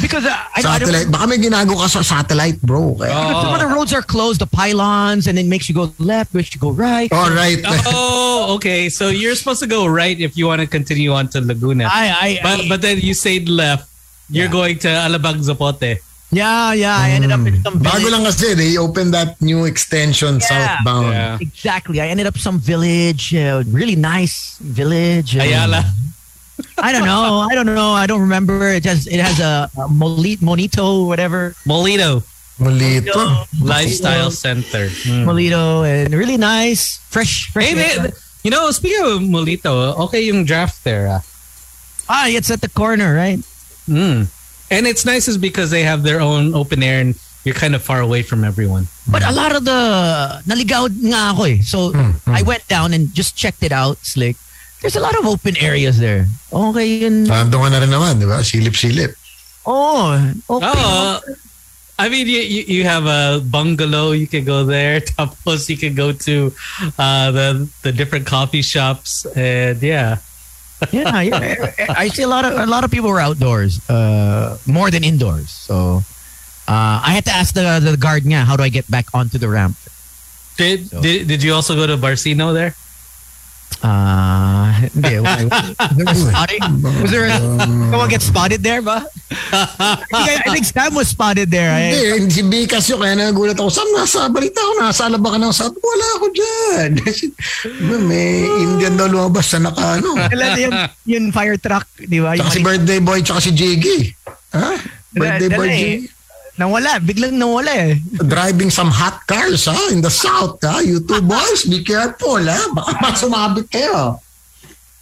because uh, I, I don't satellite. Baka may ginago ka sa satellite, bro. Kaya, Because some of the roads are closed, the pylons, and it makes you go left, makes you go right. All right. [laughs] Oh, okay. So you're supposed to go right if you want to continue on to Laguna. I, I, but I- but then you stayed left. You're Yeah. going to Alabang Zapote. yeah, yeah. I ended up in some Bago village. lang kasi, they opened that new extension Yeah. southbound. Yeah. Exactly. I ended up some village, uh, really nice village. uh, Ayala. I don't know. I don't know. I don't remember. It just it has a, a Moli- Monito, whatever. Molito Malito. Lifestyle Center. Hmm. Molito, and really nice, fresh, fresh. Hey, man, you know, speaking of Molito, okay yung draft there. ah. ah, it's at the corner, right? Mm. And it's nice is because they have their own open air and you're kind of far away from everyone. But a lot of the naligaw nga ako eh. So I went down and just checked it out, slick. There's a lot of open areas there. Okay yun. Nandun ka na rin naman, di ba? Silip-silip. Oh, okay. Oh, I mean, you, you, you have a bungalow. You can go there. [laughs] Tapos you can go to uh, the the different coffee shops, and yeah, yeah, yeah. [laughs] I see a lot of a lot of people were outdoors, uh, more than indoors. So uh, I had to ask the the guard nga, how do I get back onto the ramp? did So- did, did you also go to Barcino there? Uh, Uh, hindi. [laughs] why- Was there a spotting? Was there a, someone get spotted there ba? [laughs] I think, I think Sam was spotted there. eh. Hindi, si Bikas yun, kaya nagulat ako. Sam, nasa balita ko, nasa alaba ka. Sabi ko, wala ako dyan. [laughs] May Indian daw lumabas na naka, ano. Kailan yung, yung fire truck, di ba? Tsaka si birthday boy, tsaka si Jiggy. Ha? Birthday boy eh. Jiggy. Nawala. Biglang nawala eh. Driving some hot cars, ha? In the south, ha? You two [laughs] boys, be careful, ha? Baka masumabit kayo.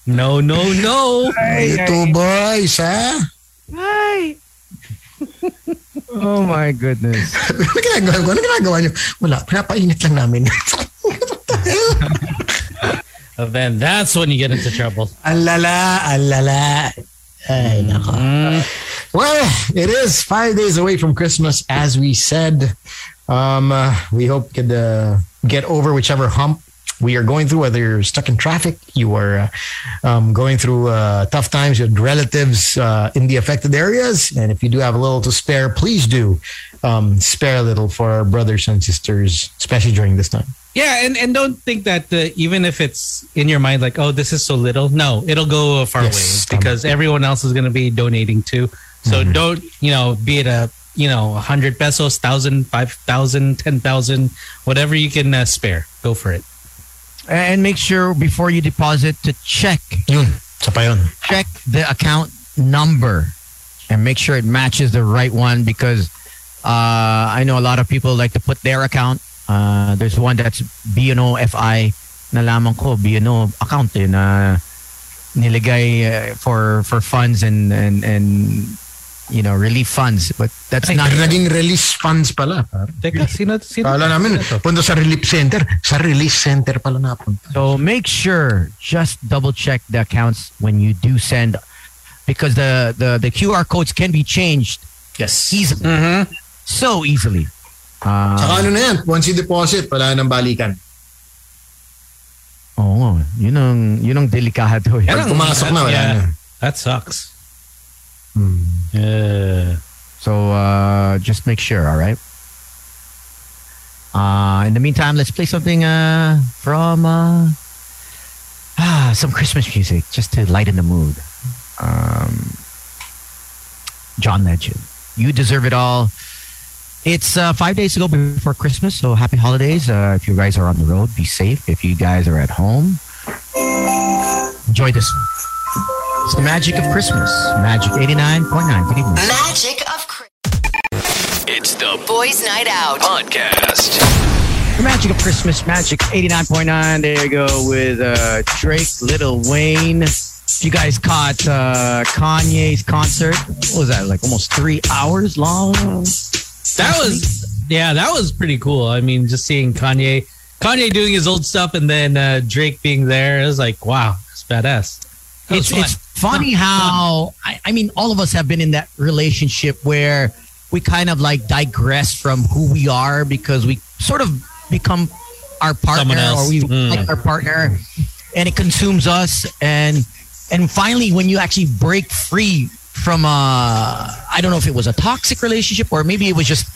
No, no, no. You two boys, ha? Ay. oh my goodness. ano ginagawa ko? Ano ginagawa niyo? Wala, pinapainit lang namin. And then that's when you get into trouble. Alala, alala. Ay, nako. Well, it is five days away from Christmas, as we said. Um, uh, we hope you could uh, get over whichever hump we are going through, whether you're stuck in traffic, you are uh, um, going through uh, tough times with relatives uh, in the affected areas. And if you do have a little to spare, please do um, spare a little for our brothers and sisters, especially during this time. Yeah, and, and don't think that uh, even if it's in your mind like, oh, this is so little. No, it'll go a far Yes, ways because everyone else is going to be donating too. So don't, you know, be it a, you know, 100 pesos, 1,000, 5,000, 10,000, whatever you can uh, spare. Go for it. And make sure before you deposit to check Yun, sa pa yun. check the account number and make sure it matches the right one because uh, I know a lot of people like to put their account. Uh, there's one that's BNO FI nalaman ko BNO account eh, na niligay uh, for for funds and and and you know relief funds but that's Ay, not naging release funds pala. Teka, sino, sino? Kala namin, punta sa relief center. Sa release center pala napunta. So make sure just double check the accounts when you do send because the the, the QR codes can be changed Yes. easily. Mm-hmm. So easily. Uh, Saka ano na yan, once you deposit, wala nang balikan. Oo, yun ang, yun ang delikado eh. Pag pumasok na, wala yeah, na. That sucks. Hmm. Yeah. So uh, just make sure, all right? Uh, in the meantime, let's play something uh, from uh, ah, some Christmas music just to lighten the mood. Um, John Legend. You deserve it all. It's uh, five days to go before Christmas, so happy holidays. Uh, if you guys are on the road, be safe. If you guys are at home, enjoy this one. It's the magic of Christmas. Magic 89.9. Good evening. Magic of Christmas. It's the Boys Night Out. podcast. The Magic of Christmas, Magic 89.9. There you go with uh, Drake, Lil Wayne. If you guys caught uh, Kanye's concert. What was that? Like almost three hours long? That was yeah, that was pretty cool. I mean, just seeing Kanye, Kanye doing his old stuff, and then uh, Drake being there. It was like, wow, it's badass. It's, fun. it's funny how, I, I mean, all of us have been in that relationship where we kind of like digress from who we are because we sort of become our partner or we Mm. like our partner and it consumes us and and finally when you actually break free from a I don't know if it was a toxic relationship or maybe it was just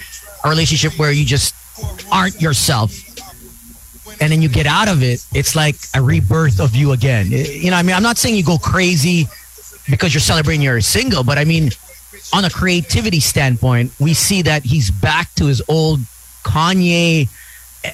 a relationship where you just aren't yourself and then you get out of it it's like a rebirth of you again eh, you know I mean I'm not saying you go crazy because you're celebrating you're single but I mean on a creativity standpoint we see that he's back to his old Kanye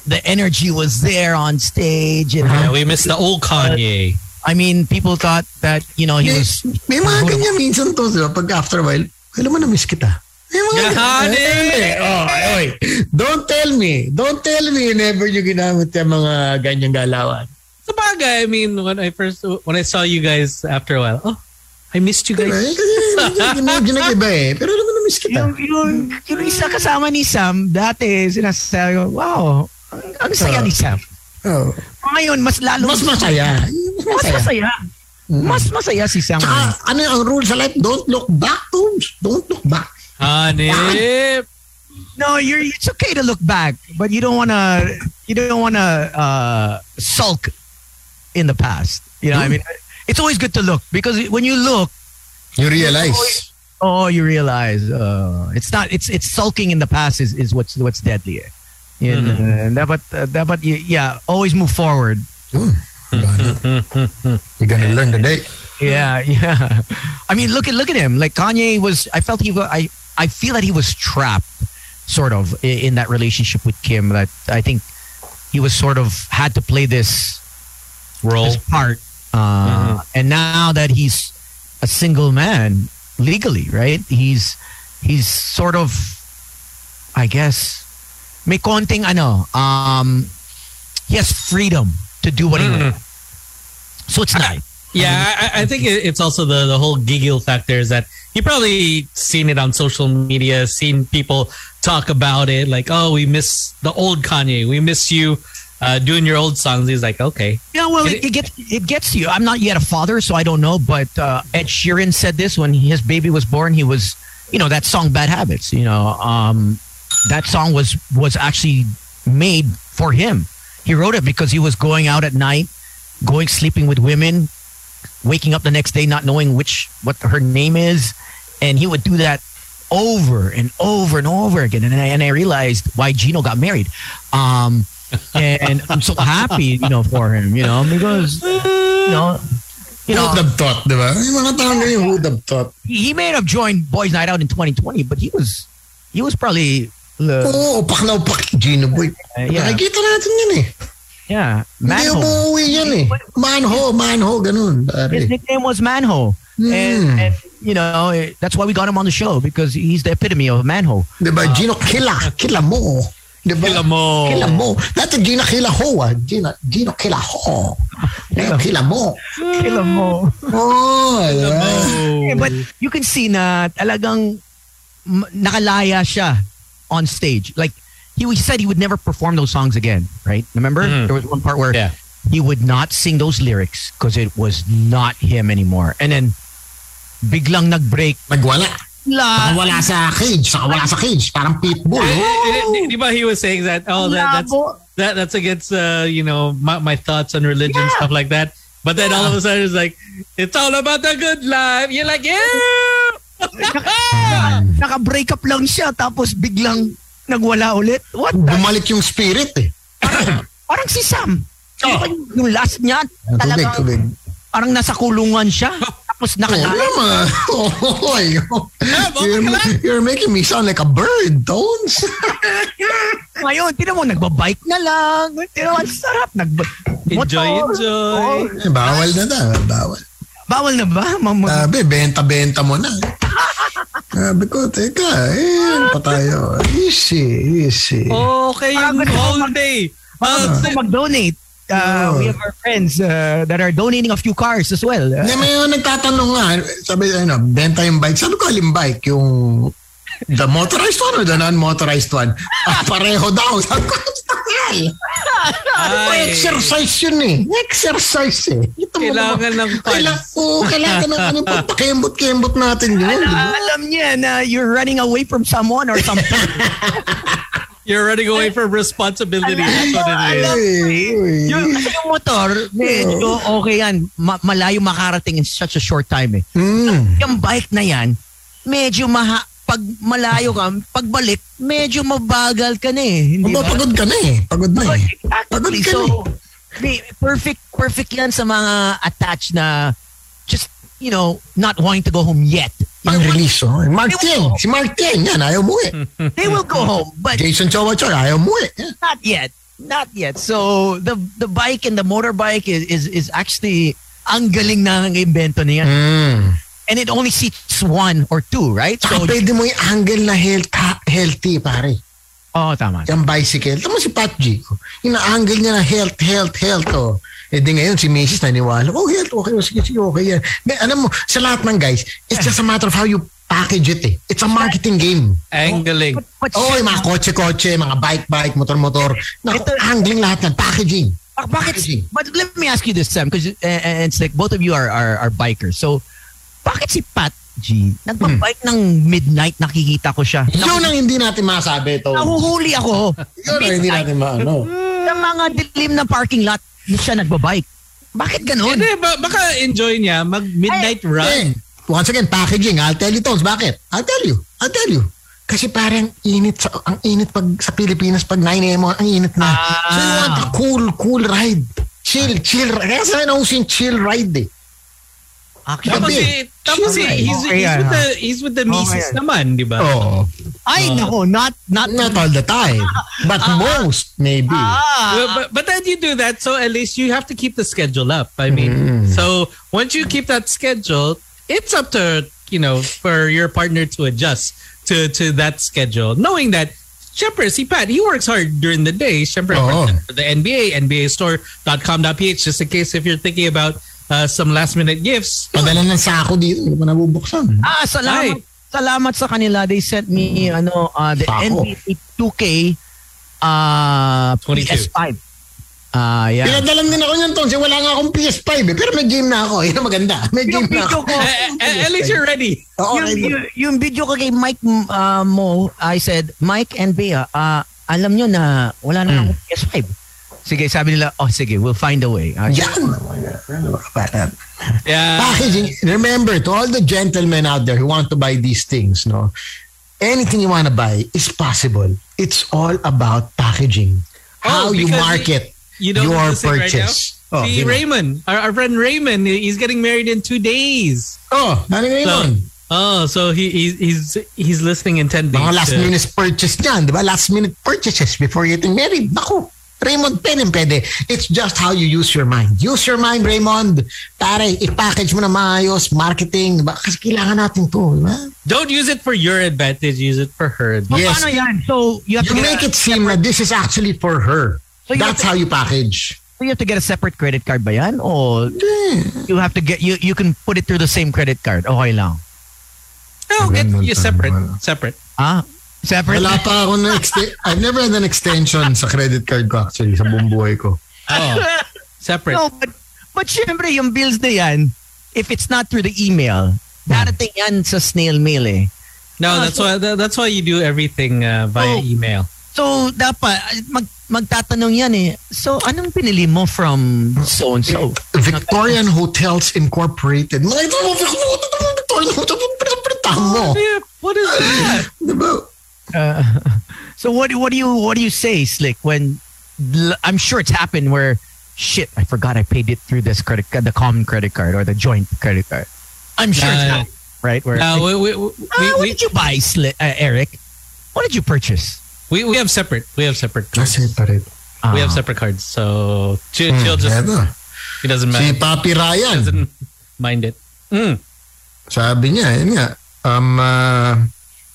the energy was there on stage and yeah, we missed the old Kanye. I mean, people thought that you know he May, was. may mga ganyan minsan to, di? Pag after a while, alam mo na miss kita. Eh, Oh, oy. Don't tell me. Don't tell me never you ginamit yung mga ganyang galawan. Sa bagay, I mean, when I first when I saw you guys after a while, oh, I missed you Diba? guys. Kasi medyo [laughs] nag-iba eh. Pero alam mo na miss kita. Yung, yung, yung isa kasama ni Sam, dati sinasabi ko, wow, ang, ang saya ni Sam. Oh. Ngayon, mas lalo. Mas masaya. Mas Mas masaya. masaya. Mas masaya si Sam. Tsaka, ano yung ang rule sa life? Don't look back, Tones. Don't look back. Honey. No, you're, it's okay to look back, but you don't want to, you don't want to uh, sulk in the past. You know, what I mean, it's always good to look because when you look, You realize. oh, you realize uh, it's not. It's it's sulking in the past is, is what's what's deadly. eh. Yun, uh, dapat uh, dapat y- yeah, always move forward. Yun. You're gonna learn today. Yeah, yeah. [laughs] I mean, look at look at him. Like Kanye was. I felt he. wa- I I feel that he was trapped, sort of, in that relationship with Kim. That I think he was sort of had to play this Role. this part. Uh, And now that he's a single man legally, right? He's he's sort of, I guess, may konting ano. Um, he has freedom to do what he Mm. wants. So it's nice. Yeah, I, I think it's also the the whole giggle factor is that he probably seen it on social media, seen people talk about it, like, oh, we miss the old Kanye, we miss you uh, doing your old songs. He's like, okay, Yeah, well, it, it gets it gets you. I'm not yet a father, so I don't know. But uh, Ed Sheeran said this when his baby was born. He was, you know, that song "Bad Habits." You know, um, that song was was actually made for him. He wrote it because he was going out at night, going sleeping with women, waking up the next day not knowing which what her name is, and he would do that over and over and over again. And I, and I realized why Gino got married. Um, [laughs] and I'm so happy, you know, for him, you know, because you know, you Who would have thought, di ba? Yung mga tao ganyan, who would have thought? he may have joined Boys Night Out in 2020, but he was he was probably uh, Oo, upak na upak. Gino boy. Uh, yeah. Nakikita natin yan eh. Yeah, Hindi Manho. umuwi yan eh. Manho, manho, ganun. His nickname was Manho, Hmm. and, and you know that's why we got him on the show because he's the epitome of Manho. Di ba? Gino, kila. Kila mo. Di ba? Kila mo. Kila mo. Dati Gino kila ho ah. Gino, Gino kila ho. Kila, kila mo. Kill him mo. Oh, di ba? Yeah, but you can see na talagang nakalaya siya on stage. Like he, he said he would never perform those songs again, right? Remember? Mhm. There was one part where Yeah. he would not sing those lyrics because it was not him anymore. And then biglang nag-break. Nagwala. Saka La, wala sa cage. Saka wala sa cage. Parang pitbull. Eh, Oh. eh, eh, di ba he was saying that? Oh, that, that's that that's against uh, you know my, my thoughts on religion stuff like that. But then all of a sudden it's like it's all about the good life. You're like yeah. [laughs] naka-break up lang siya tapos biglang nagwala ulit. What? the- Bumalik yung spirit eh. Parang si Sam. Oh. Yung- Yung last niya, Tubig, talagang tubig. parang nasa kulungan siya. Tapos Oh, nakalaya. naman. [laughs] Oy. You're, you're making me sound like a bird, Tones. [laughs] Ngayon, tinan mo, nagbabike na lang. Tinan mo, ang sarap. Nag Enjoy, enjoy. Oh, Eh, bawal na daw. Bawal. bawal na ba? Mam- Sabi, benta-benta mo na. Sabi ko, teka, eh, ano pa tayo? Easy, easy. Okay, yung gusto ko whole mag- day. Baka Uh, gusto mag-donate. Uh. We have our friends uh, that are donating a few cars as well. Uh, Hindi, may mga nagtatanong nga, sabi, ano, benta yung bike. Sabi ko, alin bike? Yung the motorized one or the non-motorized one? Ah, pareho daw. [laughs] Sabi ko, "Style." Ay. Exercise yun eh. Exercise eh. Ito mo Kailangan ng funds. Kailangan, oo, kailangan ng ano, [laughs] pakembot-kembot natin yun. ba? alam niya na you're running away from someone or something. [laughs] You're running away from responsibility. That's what it is. Ay, yung, uy. kasi yung motor, medyo okay yan. Ma- malayo makarating in such a short time eh. Mm. Yung bike na yan, medyo maha pag malayo ka, pagbalik, medyo mabagal ka na eh. Hindi ba? Mapapagod ka na eh. Pagod na eh. Pagod Exactly. ka So, na eh. perfect, perfect yan sa mga attached na just, you know, not wanting to go home yet. Ang release, oh. Mark Tieng. Si Mark Tieng, yan, ayaw mo eh. [laughs] they will go home, but Jason Chowa Choy, ayaw mo eh. Not yet. Not yet. So the the bike and the motorbike is is, is actually ang galing na ng invento niya. Mm. And it only seats one or two, right? Saka So, pwede mo yung angle na health, ha- healthy, pare. oh, tama. Yung bicycle. Tama si Pat G. oh. Yung angle niya na health, health, health. Oh. Eh di ngayon, si Mrs. naniwala, oh, health, okay, oh, sige, sige, okay yan. May, alam mo, sa lahat ng guys, it's just a matter of how you package it eh. It's a marketing game. Angling. But Oo, oh, yung mga kotse-kotse, mga bike-bike, motor-motor. Naku, Ito- angling lahat yan. Packaging. Bakit, Packaging. but let me ask you this, Sam, because uh, it's like both of you are, are, are bikers. So, bakit si Pat G, nagbabike ng midnight, nakikita ko siya. Yun ang hindi natin masabi ito. Nahuhuli ako. Yun ang hindi natin maano. Sa mga dilim na parking lot, siya nagbabike. Bakit ganun? Hindi, ba, baka enjoy niya mag-midnight run. Again, once again, packaging. I'll tell you, Tones. Bakit? I'll tell you. I'll tell you. Kasi parang init sa, ang init pag sa Pilipinas pag 9 a.m. ang init na. So you want a cool, cool ride. Chill, chill. Kaya sa akin nauso yung chill ride eh. Actually, Tapos, Gabi. eh, tapos eh, he's, Okay, he's, with the, he's with the misis yan. naman, di ba? Oh, ay, nako, not, not, not all the time. But most, maybe. ah, But, but, but then you do that, so at least you have to keep the schedule up. I mean, Mm. so once you keep that schedule, it's up to you know for your partner to adjust to to that schedule, knowing that. Siyempre, si Pat, he works hard during the day. Siyempre, Oo. for the NBA, nbastore.com.ph, just in case if you're thinking about uh, some last minute gifts. Padala ng sako dito, hindi pa nabubuksan. ah, salamat, salamat sa kanila. They sent me, ano, uh, the Sako. NBA 2K uh, 22. PS5. Ah, yeah. Pinadalan din ako niyan, Tons. Wala nga akong PS5 eh. Pero may game na ako. Yun [laughs] ang maganda. May Yung game na video ako. ko, Eh, eh, at least you're ready. Oo, yung, ready. yung, yung video ko kay Mike uh, Mo, I said, Mike and Bea, uh, alam nyo na wala na akong PS5. Sige, sabi nila, oh sige, we'll find a way. Ah, Yan. Yeah. Packaging. Remember, to all the gentlemen out there who want to buy these things, no, anything you want to buy is possible. It's all about packaging. How Oh, you market You know your who's listening right purchase. Oh, si sino? Raymond, our, our friend Raymond, he's getting married in two days. Oh, ano nga So, oh, so he, he's he's he's listening intently. Mga last to- minute purchase dyan, di ba? Last minute purchases before getting married. Naku, Raymond, pen and pwede. It's just how you use your mind. Use your mind, Raymond. Pare, i-package mo na maayos, marketing, di ba? Kasi kailangan natin to, di ba? Don't use it for your advantage. Use it for her. So, Yes. paano yan? So, you have You to get make it seem that this is actually for her. So That's have how you package. so you have to get a separate credit card ba yan? O you have to get, you you can put it through the same credit card. Okay lang. No, get Ganun you pa separate, separate. Ah, separate? Wala pa ako na exte- I've never had an extension sa credit card ko actually sa buong buhay ko. Oh, separate. No, but, but syempre, yung bills na yan, if it's not through the email, darating yan sa snail mail eh. No, Ah, that's so- why that- that's why you do everything uh, via Oh. email. So, dapat, mag, magtatanong yan eh. So, anong pinili mo from so-and-so? Victorian Hotels Incorporated. Victorian Hotels. Yeah, what is that? Di ba? Uh, [laughs] so, what, what do you what do you say, Slick, when I'm sure it's happened where, shit, I forgot I paid it through this credit card, the common credit card or the joint credit card. I'm sure it's Uh, happened, right? Where, No, we we, we, Ah, what we, did you buy, Slick, uh, Eric? What did you purchase? we, we have separate. We have separate. Cards. Kasi pa rin. We have Ah. separate cards. So chill, Hmm, chill just eto. he doesn't Si mind. Papi Ryan. Doesn't mind it. Mm. Sabi niya, yun nga, um, uh,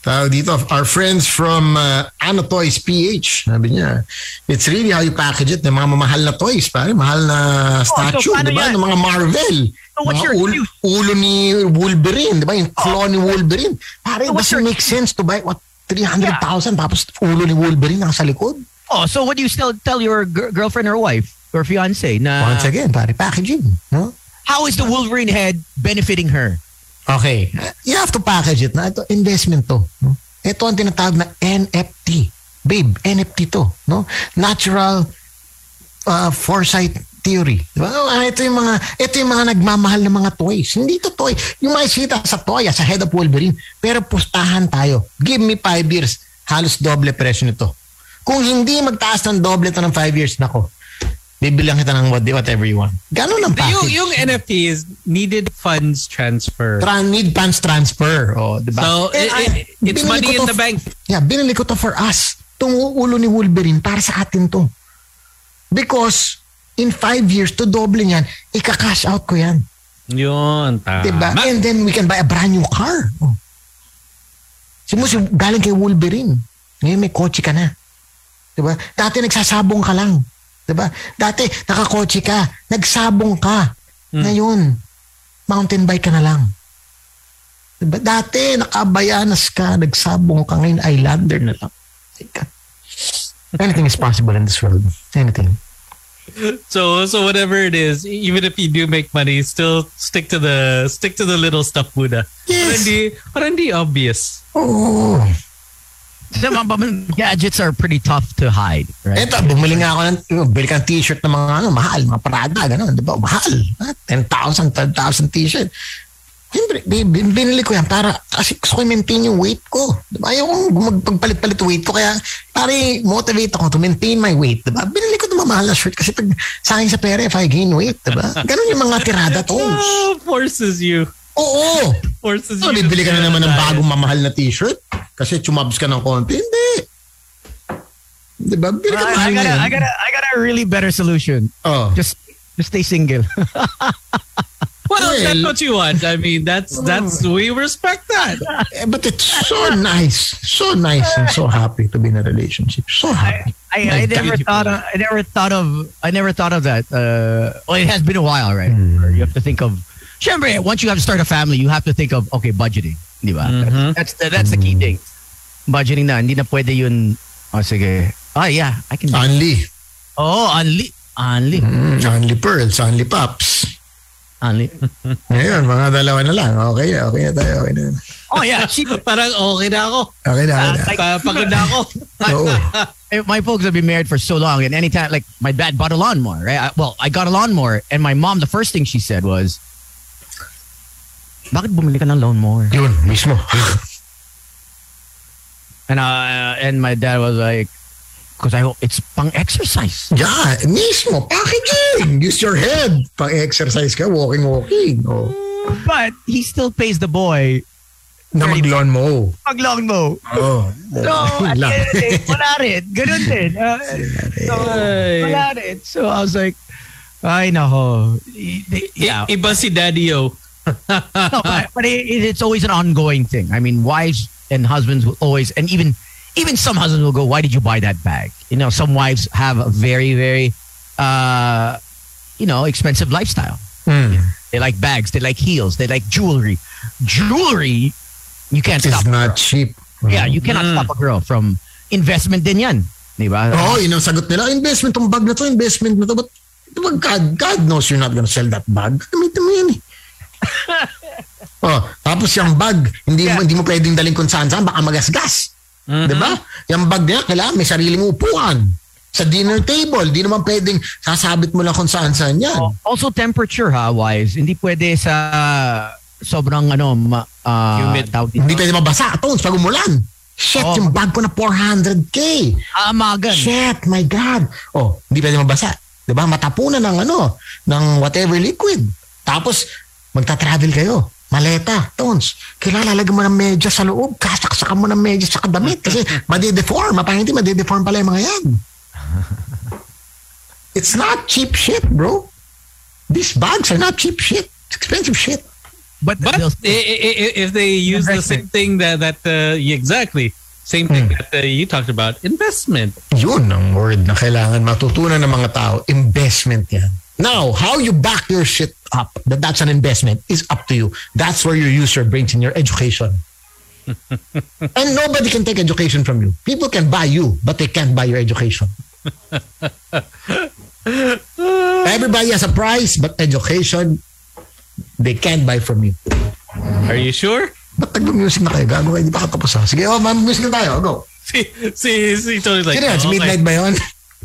tawag dito, our friends from uh, Ano Toys PH, sabi niya, it's really how you package it, ng mga mamahal na toys, pare, mahal na statue, paano di ba? Ng mga Marvel. So what's mga your ul- excuse? ulo ni Wolverine, di ba? Yung claw ni Wolverine. Pare, So it doesn't your- make sense to buy, what, 300,000 tapos ulo ni Wolverine nasa likod? Oh, so what do you still tell your gir- girlfriend or wife or fiance na Once again, pare, packaging, no? how is the Wolverine head benefiting her? Okay. You have to package it na ito, investment to. Ito ang tinatawag na NFT. Babe, NFT to. No? Natural uh, foresight theory. Diba? Ito yung mga ito yung mga nagmamahal ng mga toys. Hindi to toy. Yung makikita sa toy, sa head of Wolverine. Pero pustahan tayo. Give me five years. Halos doble presyo nito. Kung hindi magtaas ng doble to ng five years, nako. Bibilang kita ng what- whatever you want. Ganun ang Yung, package. yung NFT is needed funds transfer. Tran- need funds transfer. Oh, diba? So And it, it- it's money in to the bank. Yeah, binili ko to for us. Itong ulo ni Wolverine para sa atin to. Because in five years, to doble niyan, ika-cash out ko yan. Yun, tama. Diba? And then we can buy a brand new car. Oh. Simus, yung galing kay Wolverine. Ngayon may kotse ka na. Diba? Dati nagsasabong ka lang. Diba? Dati nakakotse ka. Nagsabong ka. Ngayon, mountain bike ka na lang. Diba? Dati nakabayanas ka. Nagsabong ka. Ngayon, islander na lang. Anything is possible in this world. Anything. So so whatever it is, even if you do make money, still stick to the stick to the little stuff. Para Yes. hindi, para hindi obvious. Oo. So, mga mga gadgets are pretty tough to hide, right? Eto, bumili nga ako ng, bili kang t-shirt ng mga ano, mahal, mga Prada, gano'n, di ba? Mahal. Ha? 10,000, 12,000 t-shirt. Siyempre, bin- bin- binili ko yan para kasi gusto ko i-maintain yung weight ko. Diba? Ayaw kong magpagpalit-palit weight ko. Kaya pare, motivate ako to maintain my weight. Diba? Binili ko itong mamahal na shirt kasi pag sa akin sa pera, if I gain weight, diba? Ganun yung mga tirada [laughs] to. Oh, forces you. Oo. Forces So, you. bibili ka na naman ng bagong mamahal na t-shirt kasi chumabs ka ng konti. Hindi. Diba? Bili ka I, I mahal got na a, yan. I got a, I got a really better solution. Oh. Just just stay single. [laughs] Well, Well- that's what you want. I mean, that's that's we respect that. [laughs] Eh, But it's so nice. So nice and so happy to be in a relationship. So happy. I, I never thought of, I never thought of I never thought of that. Uh, well, it has been a while, right? Where You have to think of. Siyempre, once you have to start a family, you have to think of okay, budgeting, di ba? That's the, that's the key thing. Budgeting na, hindi na pwede yun. Oh, sige. Ah, yeah, I can. do Only. Oh, only, only, Mm, only pearls, only pops. only. [laughs] Ngayon, mga dalawa na lang. Okay na, okay na tayo. Okay na. Oh yeah, [laughs] cheap. Parang okay na ako. Okay na, okay na. Pa- Pagod na ako. [laughs] Oo. Eh, my folks have been married for so long, and anytime, like my dad bought a lawnmower, right? I, well, I got a lawnmower, and my mom, the first thing she said was, "Bakit bumili ka ng lawnmower?" Yun, mismo. [laughs] And uh, and my dad was like, "Cause I hope it's pang exercise." Yeah, mismo. Packaging. Use your head. Pang-exercise ka, walking, walking. Oh. But he still pays the boy Na mag-lawn mo. pag lawnmower. Oh. So, [laughs] at the end of the day, wala rin. Ganun din. Uh, so, wala rin. So, I was like, ay, nako. Yeah. I- Iba si Daddy-O. No, but, but it, it's always an ongoing thing. I mean, wives and husbands will always, and even even some husbands will go, "Why did you buy that bag?" You know, some wives have a very very, uh, you know, expensive lifestyle. Hmm. They like bags. They like heels. They like jewelry. Jewelry, you can't It's stop. It's not cheap. Yeah, you cannot stop a girl from investment din yan. Di ba? Oh, yun ang sagot nila. Investment tong bag na to, investment na to. But, but God, God knows you're not gonna sell that bag. Gamitin mo yan eh. [laughs] oh, tapos yung bag, hindi mo hindi mo pwedeng daling kung saan saan, baka magasgas. 'Di ba? Yung bag niya, kailangan may sariling upuan. Sa dinner table, di naman pwedeng sasabit mo lang kung saan saan yan. Oh, Also temperature ha, wise. Hindi pwede sa sobrang ano, ma, ah, Humid. tawag dito. Hindi pwede mabasa. Tones, pag umulan. Shit, Oh. yung bag ko na 400k. Ah, magan. Shit, my God. Oh, hindi pwede mabasa. 'Di ba? Matapunan ng ano, ng whatever liquid. Tapos magta-travel kayo. Maleta, Tones. Kailangan lalagyan mo ng medyas sa loob. Kasaksakan mo ng medyas sa damit kasi madideform. Apparently, madideform pala yung mga yan. [laughs] It's not cheap shit, bro. These bags are not cheap shit. It's expensive shit. But, But they'll- if they use the same thing that that uh, exactly same thing that uh, you talked about, investment. Yun ang word na kailangan matutunan ng mga tao. Investment yan. Now, how you back your shit up, that that's an investment, is up to you. That's where you use your brains in your education. [laughs] and nobody can take education from you. People can buy you, but they can't buy your education. [laughs] Everybody has a price, but education, they can't buy from you. Are you sure? Ba't nagmo-music na kayo? Gago kayo, di pa katapos ha? Sige, oh, mag-music na tayo. Go. [laughs] Si si si Tony like. Sino yan? Si oh, Midnight ba yun?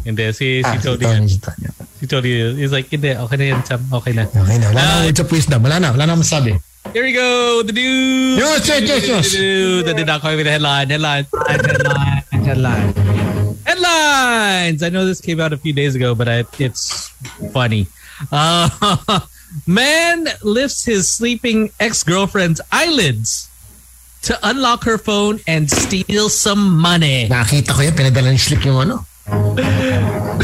Hindi, si si Ah, si. Tony, si Tony. Si Tony. He's like, hindi, okay na yan, Sam. Okay na. Okay na. Wala na Ah, words of wisdom. Wala na. Wala na masabi. Here we go. The news. Yes, yes, yes, yes. The did not call me the headline. Headline. Headline, headline. Headlines. I know this came out a few days ago, but I, it's funny. Uh, [laughs] man lifts his sleeping ex-girlfriend's eyelids to unlock her phone and steal some money. Nakita ko yan. Pinadala ni Slick yung ano. [laughs]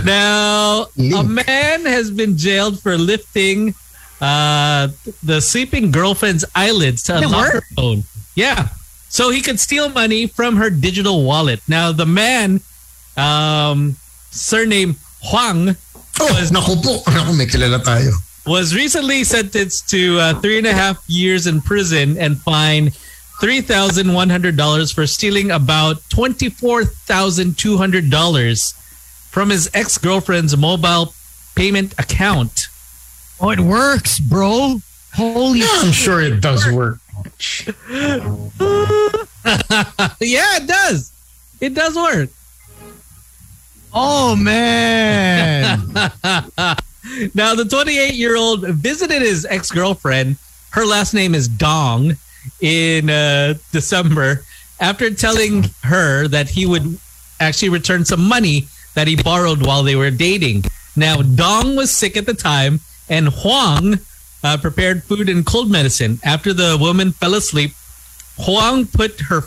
Now, a man has been jailed for lifting uh, the sleeping girlfriend's eyelids to unlock her phone. Yeah. So he could steal money from her digital wallet. Now, the man, um, surname Huang, Oh, naku po. Naku, may kilala tayo. was recently sentenced to uh, three and a half years in prison and fined $3,100 for stealing about $24,200 from his ex girlfriend's mobile payment account. Oh, it works, bro. Holy Yeah, [laughs] I'm sure it does work. [laughs] yeah, it does. It does work. Oh man. [laughs] Now, the 28 year old visited his ex girlfriend, her last name is Dong in uh, December after telling her that he would actually return some money that he borrowed while they were dating. Now, Dong was sick at the time, and Huang uh, prepared food and cold medicine. After the woman fell asleep, Huang put her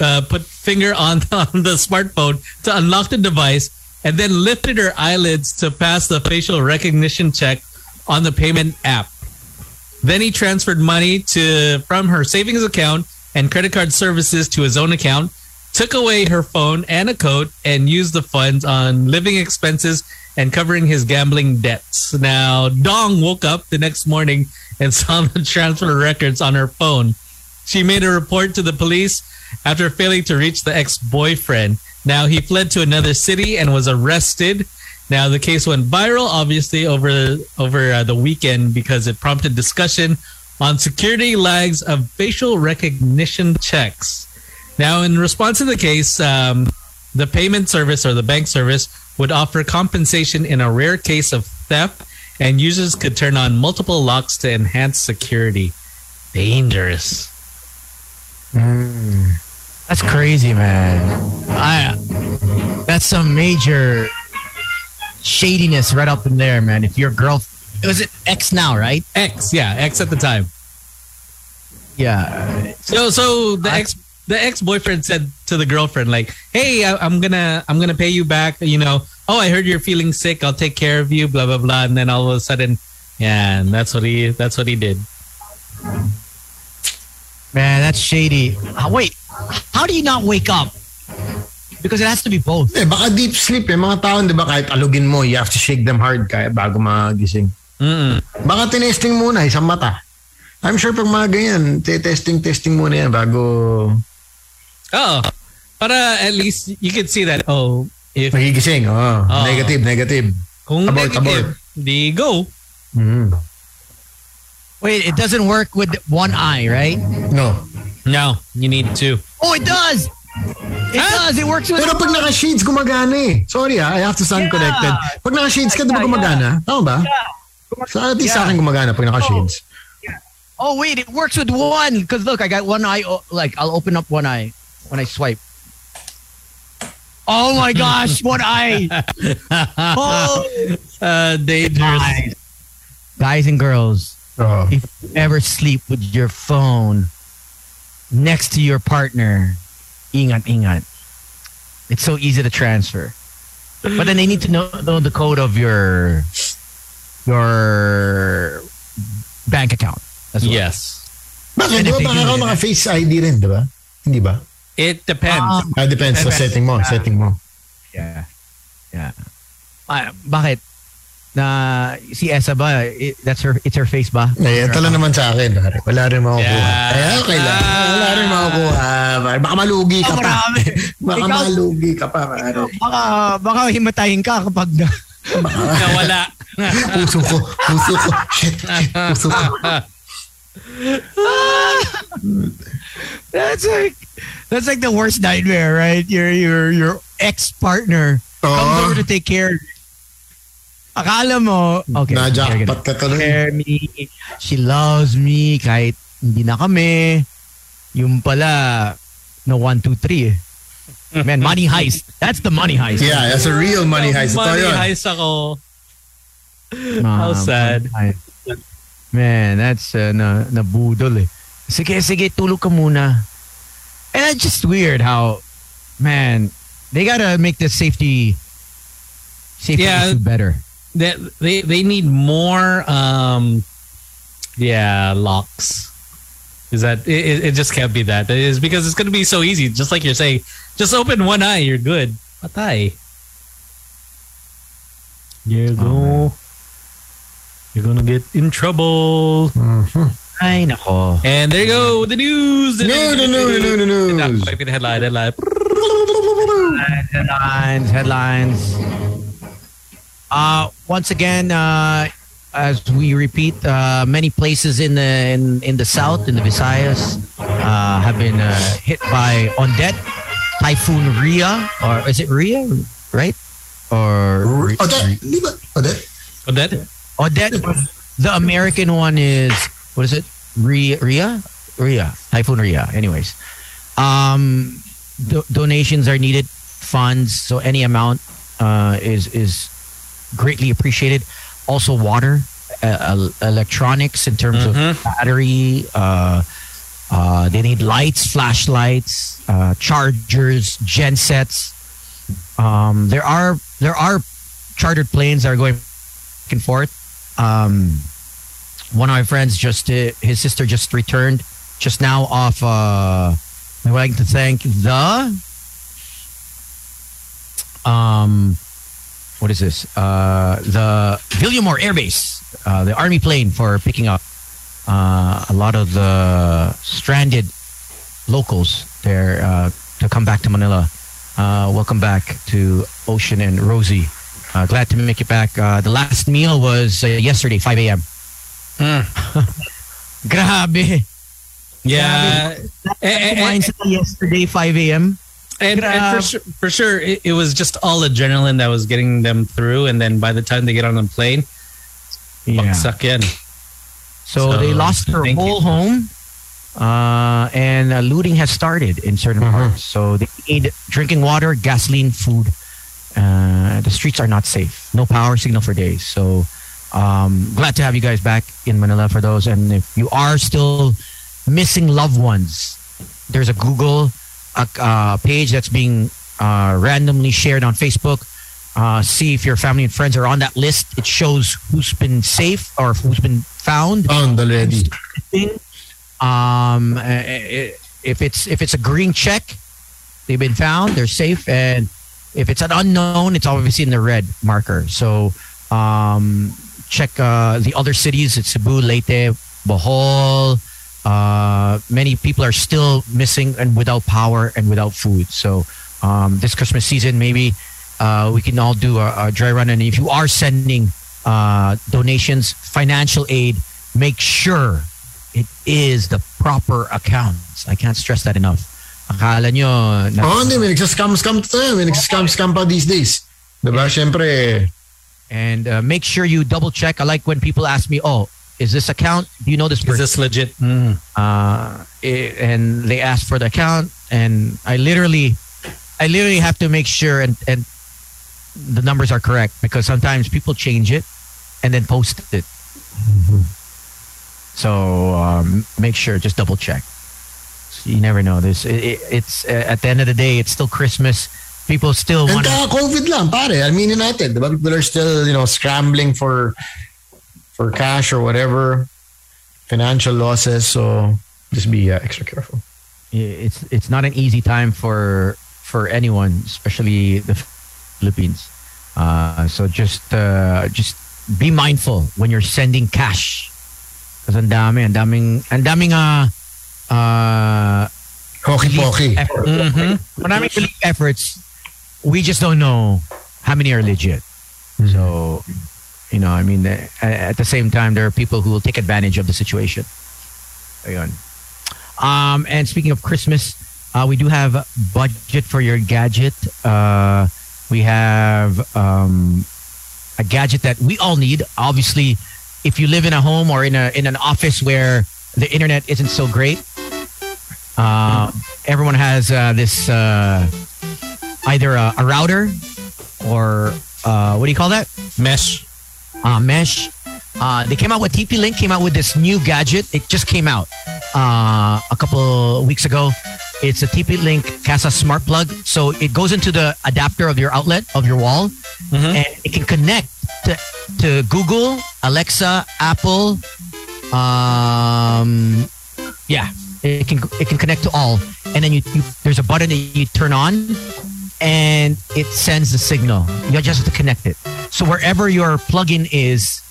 uh, put finger on, [laughs] on the smartphone to unlock the device and then lifted her eyelids to pass the facial recognition check on the payment app. Then he transferred money to from her savings account and credit card services to his own account, took away her phone and a coat, and used the funds on living expenses and covering his gambling debts. Now, Dong woke up the next morning and [laughs] saw the transfer records on her phone. She made a report to the police after failing to reach the ex-boyfriend. Now he fled to another city and was arrested. Now the case went viral, obviously over over uh, the weekend because it prompted discussion on security lags of facial recognition checks. Now, in response to the case, um, the payment service or the bank service would offer compensation in a rare case of theft, and users could turn on multiple locks to enhance security. Dangerous. That's crazy, man. I that's some major shadiness right up in there, man. If your girl was it X now, right? X, yeah, X at the time. Yeah. So, so the I- ex the ex boyfriend said to the girlfriend, like, "Hey, I, I'm gonna I'm gonna pay you back. You know, oh, I heard you're feeling sick. I'll take care of you. Blah blah blah." And then all of a sudden, yeah, and that's what he that's what he did. Man, that's shady. Ah, wait, how do you not wake up? Because it has to be both. Eh, baka deep sleep eh. Mga tao, di ba, kahit alugin mo, you have to shake them hard kaya bago magising. Mm-mm. Baka tinesting muna, isang mata. I'm sure pag mga ganyan, testing, testing muna yan bago Oh, but uh, at least you can see that. Oh, if magigising. Oh, Oh. Negative, negative. kung Abort, negative, di go. Mm. Wait, it doesn't work with one eye, right? No. No, you need to. Oh, it does. It Huh? does. It works with. Pero pag naka-shades, gumagana eh. Sorry ah, I have to sound Yeah. connected. Pag naka-shades ka, di ba Yeah. Tama ba? Sa at least sa akin gumagana pag naka-shades. Oh wait, it works with one. Because look, I got one eye. Like I'll open up one eye when I swipe. Oh my gosh, what I [laughs] Oh, Uh, dangerous. guys, guys and girls, Oh. if you ever sleep with your phone next to your partner, ingat, ingat. It's so easy to transfer. But then they need to know, know the code of your your bank account as well. Yes, Bakit? Di if ba they baka do ako that- naka-face ID rin, di ba? Hindi ba? It depends. Um, Ah, depends sa setting mo. Setting mo. Yeah. Yeah. Ah, bakit? Na si Esa ba, i- that's her it's her face ba? Eh, ito lang naman sa akin. pare. Wala rin makukuha. Yeah. Eh, okay lang. Wala rin makukuha. pare. Baka malugi ka Oh, pa. [laughs] Baka Ikaw- malugi ka pa. pare. Baka baka himatayin ka kapag na, Nawala. [laughs] Puso ko. Puso ko. Shit. shit [laughs] puso ko. [laughs] That's like that's like the worst nightmare, right? Your your your ex partner comes Oo. over to take care. of you. Akala mo, okay. Na-jackpot ka tuloy. care me. She loves me kahit hindi na kami. Yung pala, no one, two, three. eh. Man, money heist. That's the money heist. Yeah, that's a real money heist. Ito Money yun. heist ako. Ah, How sad. money heist. Man, that's uh, na, nabudol eh. Sige, sige, tulog ka muna. And it's just weird how, man, they gotta make the safety safety Yeah. issue better. They, they they need more um yeah locks is that it, it- it just can't be that it is because it's going to be so easy just like you're saying just open one eye you're good patay you go you're gonna get in trouble Mhm. Ay, nako. and there you go the news the No, no, no, no, no, no, no. Maybe the headline headline Headlines, headlines. Uh, once again, uh, as we repeat, uh, many places in the in, in the south, in the Visayas, uh, have been uh, hit by Ondet, Typhoon Ria, or is it Ria, right? Or Ode, di ba? Ode? oh that Odette. The American one is what is it? Ria, Ria, Ria, Typhoon Ria. Anyways, um, do- donations are needed. Funds, so any amount uh, is is greatly appreciated. Also, water, uh, electronics in terms of battery. Uh, uh, they need lights, flashlights, uh, chargers, gen sets. Um, there are there are chartered planes that are going back and forth. Um, one of my friends just uh, his sister just returned just now off. Uh, I would like to thank the um, what is this? Uh, the Villamor Air Base, uh, the Army plane for picking up uh, a lot of the stranded locals there uh, to come back to Manila. Uh, welcome back to Ocean and Rosie. Uh, glad to make it back. Uh, the last meal was uh, yesterday, 5 a.m. [laughs] Grabe. Yeah. And, Kumain and, yesterday, 5 a.m. and, and for sure, for sure it, it was just all adrenaline that was getting them through. And then by the time they get on the plane, Yeah. suck in. So, So, they lost their whole you. home, uh, and uh, looting has started in certain parts. So they need drinking water, gasoline, food. Uh, the streets are not safe. No power signal for days. So um, glad to have you guys back in Manila for those. And if you are still missing loved ones, there's a Google uh, page that's being uh, randomly shared on Facebook. Uh, see if your family and friends are on that list. It shows who's been safe or who's been found Found already. Um, uh, uh, if it's if it's a green check, they've been found. They're safe, and if it's an unknown, it's obviously in the red marker. So um, check uh, the other cities. It's Cebu, Leyte, Bohol. Uh, many people are still missing and without power and without food. So um, this Christmas season, maybe uh, we can all do a, a dry run. And if you are sending uh, donations, financial aid, make sure it is the proper accounts. I can't stress that enough. Akala nyo, na- Oo, hindi. May nagsascam-scam tayo. May nagsascam-scam pa these days. Diba? Siyempre, and uh, make sure you double check. I like when people ask me, "Oh, is this account? Do you know this person? Is this legit? Mm. uh, i- and they ask for the account, and I literally, I literally have to make sure and and the numbers are correct because sometimes people change it and then post it. So um, make sure, just double check. You never know. This it, it, it's uh, at the end of the day, it's still Christmas. People still and want to. COVID lang, pare. Aminin natin. Diba? People are still, you know, scrambling for for cash or whatever. Financial losses. So, just be uh, extra careful. it's it's not an easy time for for anyone, especially the Philippines. Uh, so just uh, just be mindful when you're sending cash. Because ang dami, ang daming, ang daming uh, uh, Hoki-poki. effort. Maraming relief efforts. We just don't know how many are legit. So, you know, I mean, at the same time, there are people who will take advantage of the situation. Ayun. Um, and speaking of Christmas, uh, we do have budget for your gadget. Uh, we have um, a gadget that we all need. Obviously, if you live in a home or in a in an office where the internet isn't so great, uh, everyone has uh, this uh, either a, a router or uh, what do you call that? Mesh. uh, mesh. Uh, they came out with TP Link came out with this new gadget. It just came out uh, a couple weeks ago. It's a TP Link Kasa Smart Plug. So it goes into the adapter of your outlet of your wall, and it can connect to, to Google, Alexa, Apple. Um, yeah, it can it can connect to all, and then you, you there's a button that you turn on, and it sends the signal. You just have to connect it. So wherever your plugin is,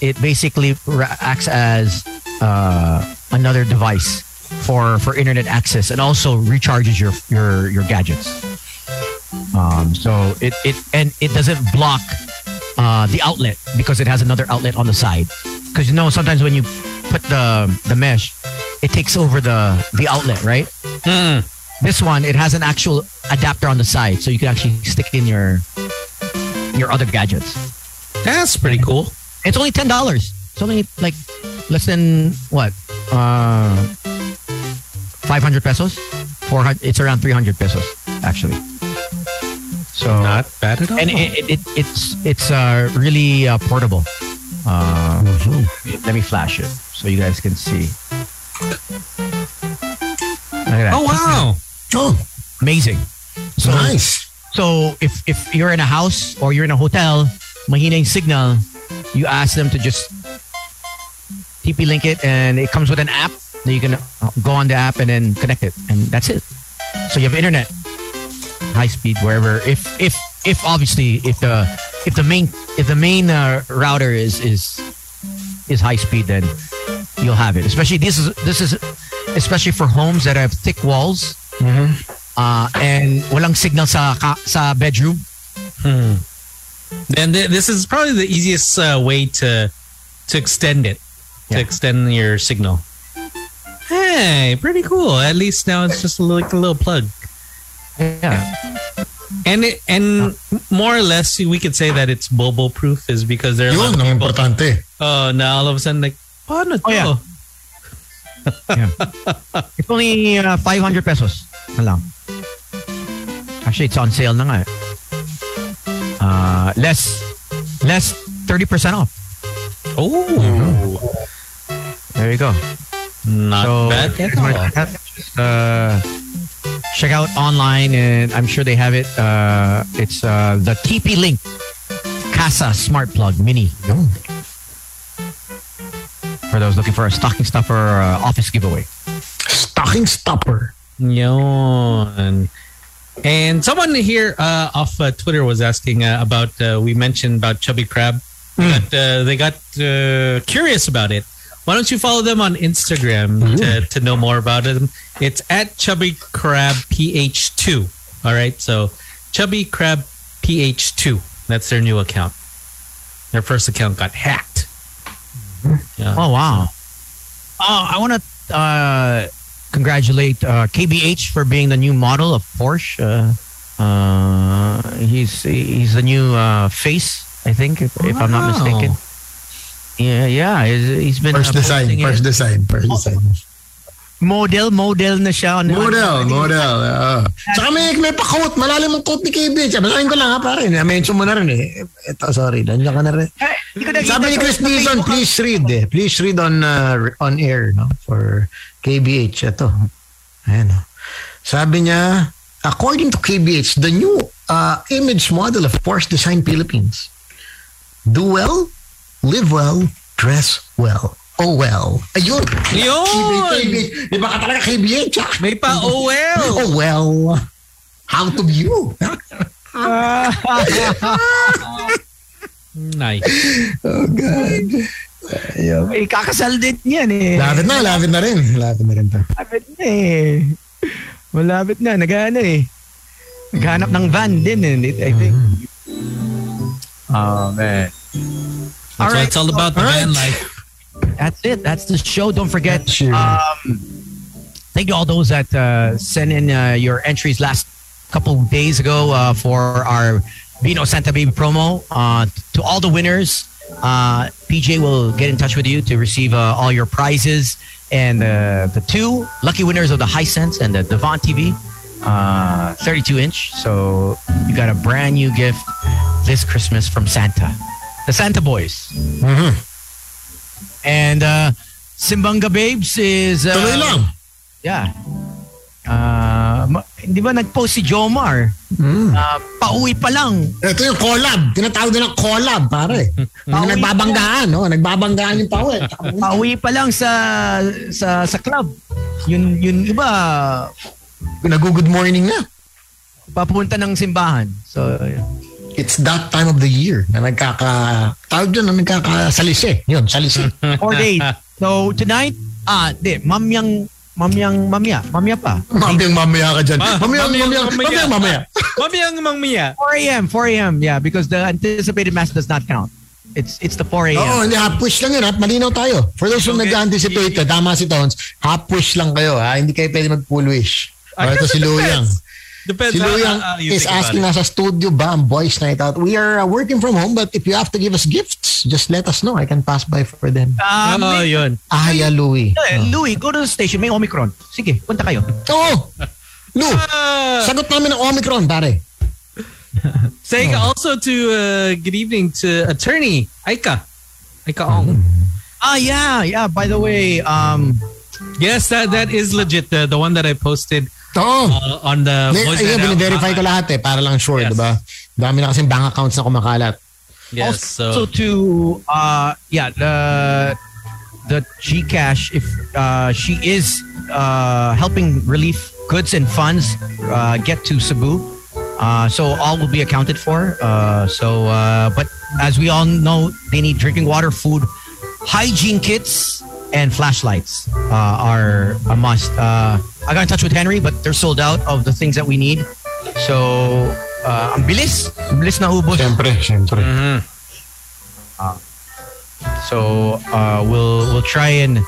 it basically acts as uh, another device for for internet access, and also recharges your your your gadgets. Um, so it it and it doesn't block uh, the outlet because it has another outlet on the side. Because you know sometimes when you put the the mesh, it takes over the the outlet, right? This one it has an actual adapter on the side, so you can actually stick in your your other gadgets. That's pretty cool. It's only ten dollars. It's only like less than what uh, 500 pesos. 400. It's around 300 pesos actually. So Not bad at all. and it, it, it it's it's uh, really uh, portable. Uh, Let me flash it so you guys can see. Look at that. oh wow. Oh, Amazing. So, nice. So if if you're in a house or you're in a hotel, mahina yung signal, you ask them to just TP link it, and it comes with an app. That you can uh, go on the app and then connect it, and that's it. So you have internet, high speed wherever. If if if obviously if the if the main if the main uh, router is is is high speed, then you'll have it. Especially this is this is especially for homes that have thick walls uh, and walang signal sa ka- sa bedroom. Then th- this is probably the easiest uh, way to to extend it, to extend your signal. Hey, pretty cool. At least now it's just like a little plug. Yeah. And it, and more or less we could say that it's bobo proof is because there are a lot Yun, of people. importante. Oh, now all of a sudden like, paano to? Oh, yeah. [laughs] It's only uh, 500 pesos na lang. Actually, it's on sale na nga eh. Uh, less, less 30% off. Oh, There you go. not so, bad at all. to have- just, uh, check out online and I'm sure they have it. Uh, it's uh, the TP Link Kasa Smart Plug Mini. Yun. For those looking for a stocking stuffer or uh, office giveaway. Stocking stuffer. Yun. And someone here uh, off uh, Twitter was asking uh, about, uh, we mentioned about Chubby Crab. But uh, they got uh, curious about it. Why don't you follow them on Instagram to, to know more about them? It's at Chubby Crab PH2. All right. So Chubby Crab PH2. That's their new account. Their first account got hacked. Yeah. Oh wow! Oh, I want to uh, congratulate uh, KBH for being the new model of Porsche. Uh, uh, he's he's the new uh, face, I think, if, if I'm not mistaken. Yeah, yeah, he's, he's been First uh, design, posting first it. design, first design. Model, model na siya. on- Model, on- model. Uh. Saka may, may pa-quote. Malalim ang quote ni KB. Basahin ko lang ha, pare. Na-mention mo na rin eh. Ito, sorry. Nandiyan ka na rin. Eh, ko nakita Sabi ni Chris Dizon, please read eh. Please read on uh, on air no for KBH. Ito. Ayan oh. Sabi niya, according to KBH, the new uh, image model of Porsche Design Philippines. Do well, live well, dress well. Oh well. Ayun. Yun! KBH. Di ba ka talaga KBH? ah? May pa OL! Oh well. How to view? [laughs] Nice. oh God. Ayun. Eh, kakasal din yan eh. Lapit na, lapit na rin. Lapit na rin to. Malapit na eh. Malapit na. Nag-ano eh. Naghanap ng van din eh. I think. Oh, man. That's All what right. it's all about, the All van right. life. That's it. That's the show. Don't forget. Um, thank you all those that uh, sent in uh, your entries last couple days ago uh, for our Vino Santa Baby promo. Uh, to all the winners, uh, PJ will get in touch with you to receive uh, all your prizes. And uh, the two lucky winners of the Hisense and the Devant TV, uh, 32 inch. So you got a brand new gift this Christmas from Santa, the Santa Boys. And uh, Simbanga Babes is... Uh, Tuloy lang. Yeah. Uh, ma- di ba nag-post si Jomar? Uh, pauwi pa lang. Ito yung collab. Tinatawag din ng collab, pare. Yung Pauwi nagbabanggaan, no? Nagbabanggaan yung pawe. [laughs] Pauwi pa lang sa sa sa club. Yun yun iba Nag-good morning na. papunta ng simbahan. So It's that time of the year na nagkaka... Tawag dyan na nagkakasalisi. Yun, salisi. [laughs] four days. So tonight, ah, di, mamyang mamyang mamya, mamya pa. Mamayang mamaya ka dyan. Ah, Mamayang, mamayang mamayang, mamaya. [laughs] mamayang mamaya. Mami ang mangmiya. 4 a.m. 4 a.m. Yeah, because the anticipated mass does not count. It's it's the 4 a.m. Oo, hindi, half push lang yun. Ha? Malinaw tayo. For those who Okay. nag-anticipate, tama si Tones, half push lang kayo. Ha? Hindi kayo pwede mag-full wish. Ito si Luyang. depends. Depends Si how- Luyang how is asking it. nasa studio ba ang boys night out? We are uh, working from home but if you have to give us gifts, just just let us know. I can pass by for them. Uh, oh, may- yun. Aya Louie. Eh, Louie, go to the station. May Omicron. Sige, punta kayo. Oo! Lou, sagot namin ng Omicron, pare. [laughs] Saying also to uh, good evening to attorney Aika. Aika Ong. Ah, yeah, yeah. By the way, um, Yes, that that is legit. The, the one that I posted Oo. uh, on the May, Boys ayun, Night Out ko lahat eh, para lang sure, Yes. di ba? Dami na kasing bank accounts na kumakalat. Yes, also so to uh, yeah, the the Gcash. If uh, she is uh, helping relief goods and funds uh, get to Cebu, uh, so all will be accounted for. Uh, so, uh, but as we all know, they need drinking water, food, hygiene kits, and flashlights uh, are a must. Uh, I got in touch with Henry, but they're sold out of the things that we need. So, uh, ang bilis, ang bilis na ubos. Siyempre, siyempre. So uh, we'll we'll try and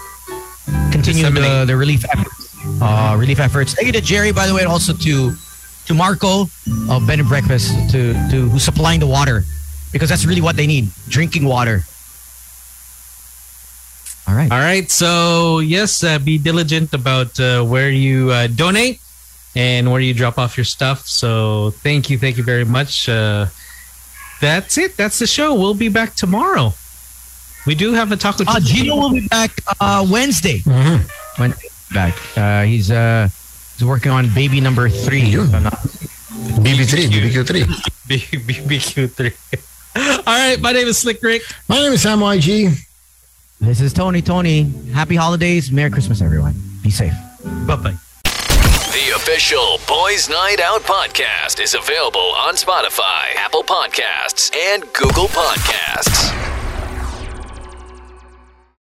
continue the, the relief efforts. Uh, relief efforts. Thank you to Jerry, by the way, and also to to Marco of Bed and Breakfast to to who's supplying the water because that's really what they need: drinking water. All right. All right. So, yes, uh, be diligent about uh, where you uh, donate and where you drop off your stuff. So, thank you. Thank you very much. Uh, that's it. That's the show. We'll be back tomorrow. We do have a taco. Uh, Tuesday. Gino will be back uh, Wednesday. Wednesday back. Uh, he's uh, he's working on baby number three. Yun. if BB3, BBQ3. B- BBQ3. All right. My name is Slick Rick. My name is Sam YG. This is Tony. Tony, happy holidays, Merry Christmas, everyone. Be safe. Bye bye. The official Boys Night Out podcast is available on Spotify, Apple Podcasts, and Google Podcasts.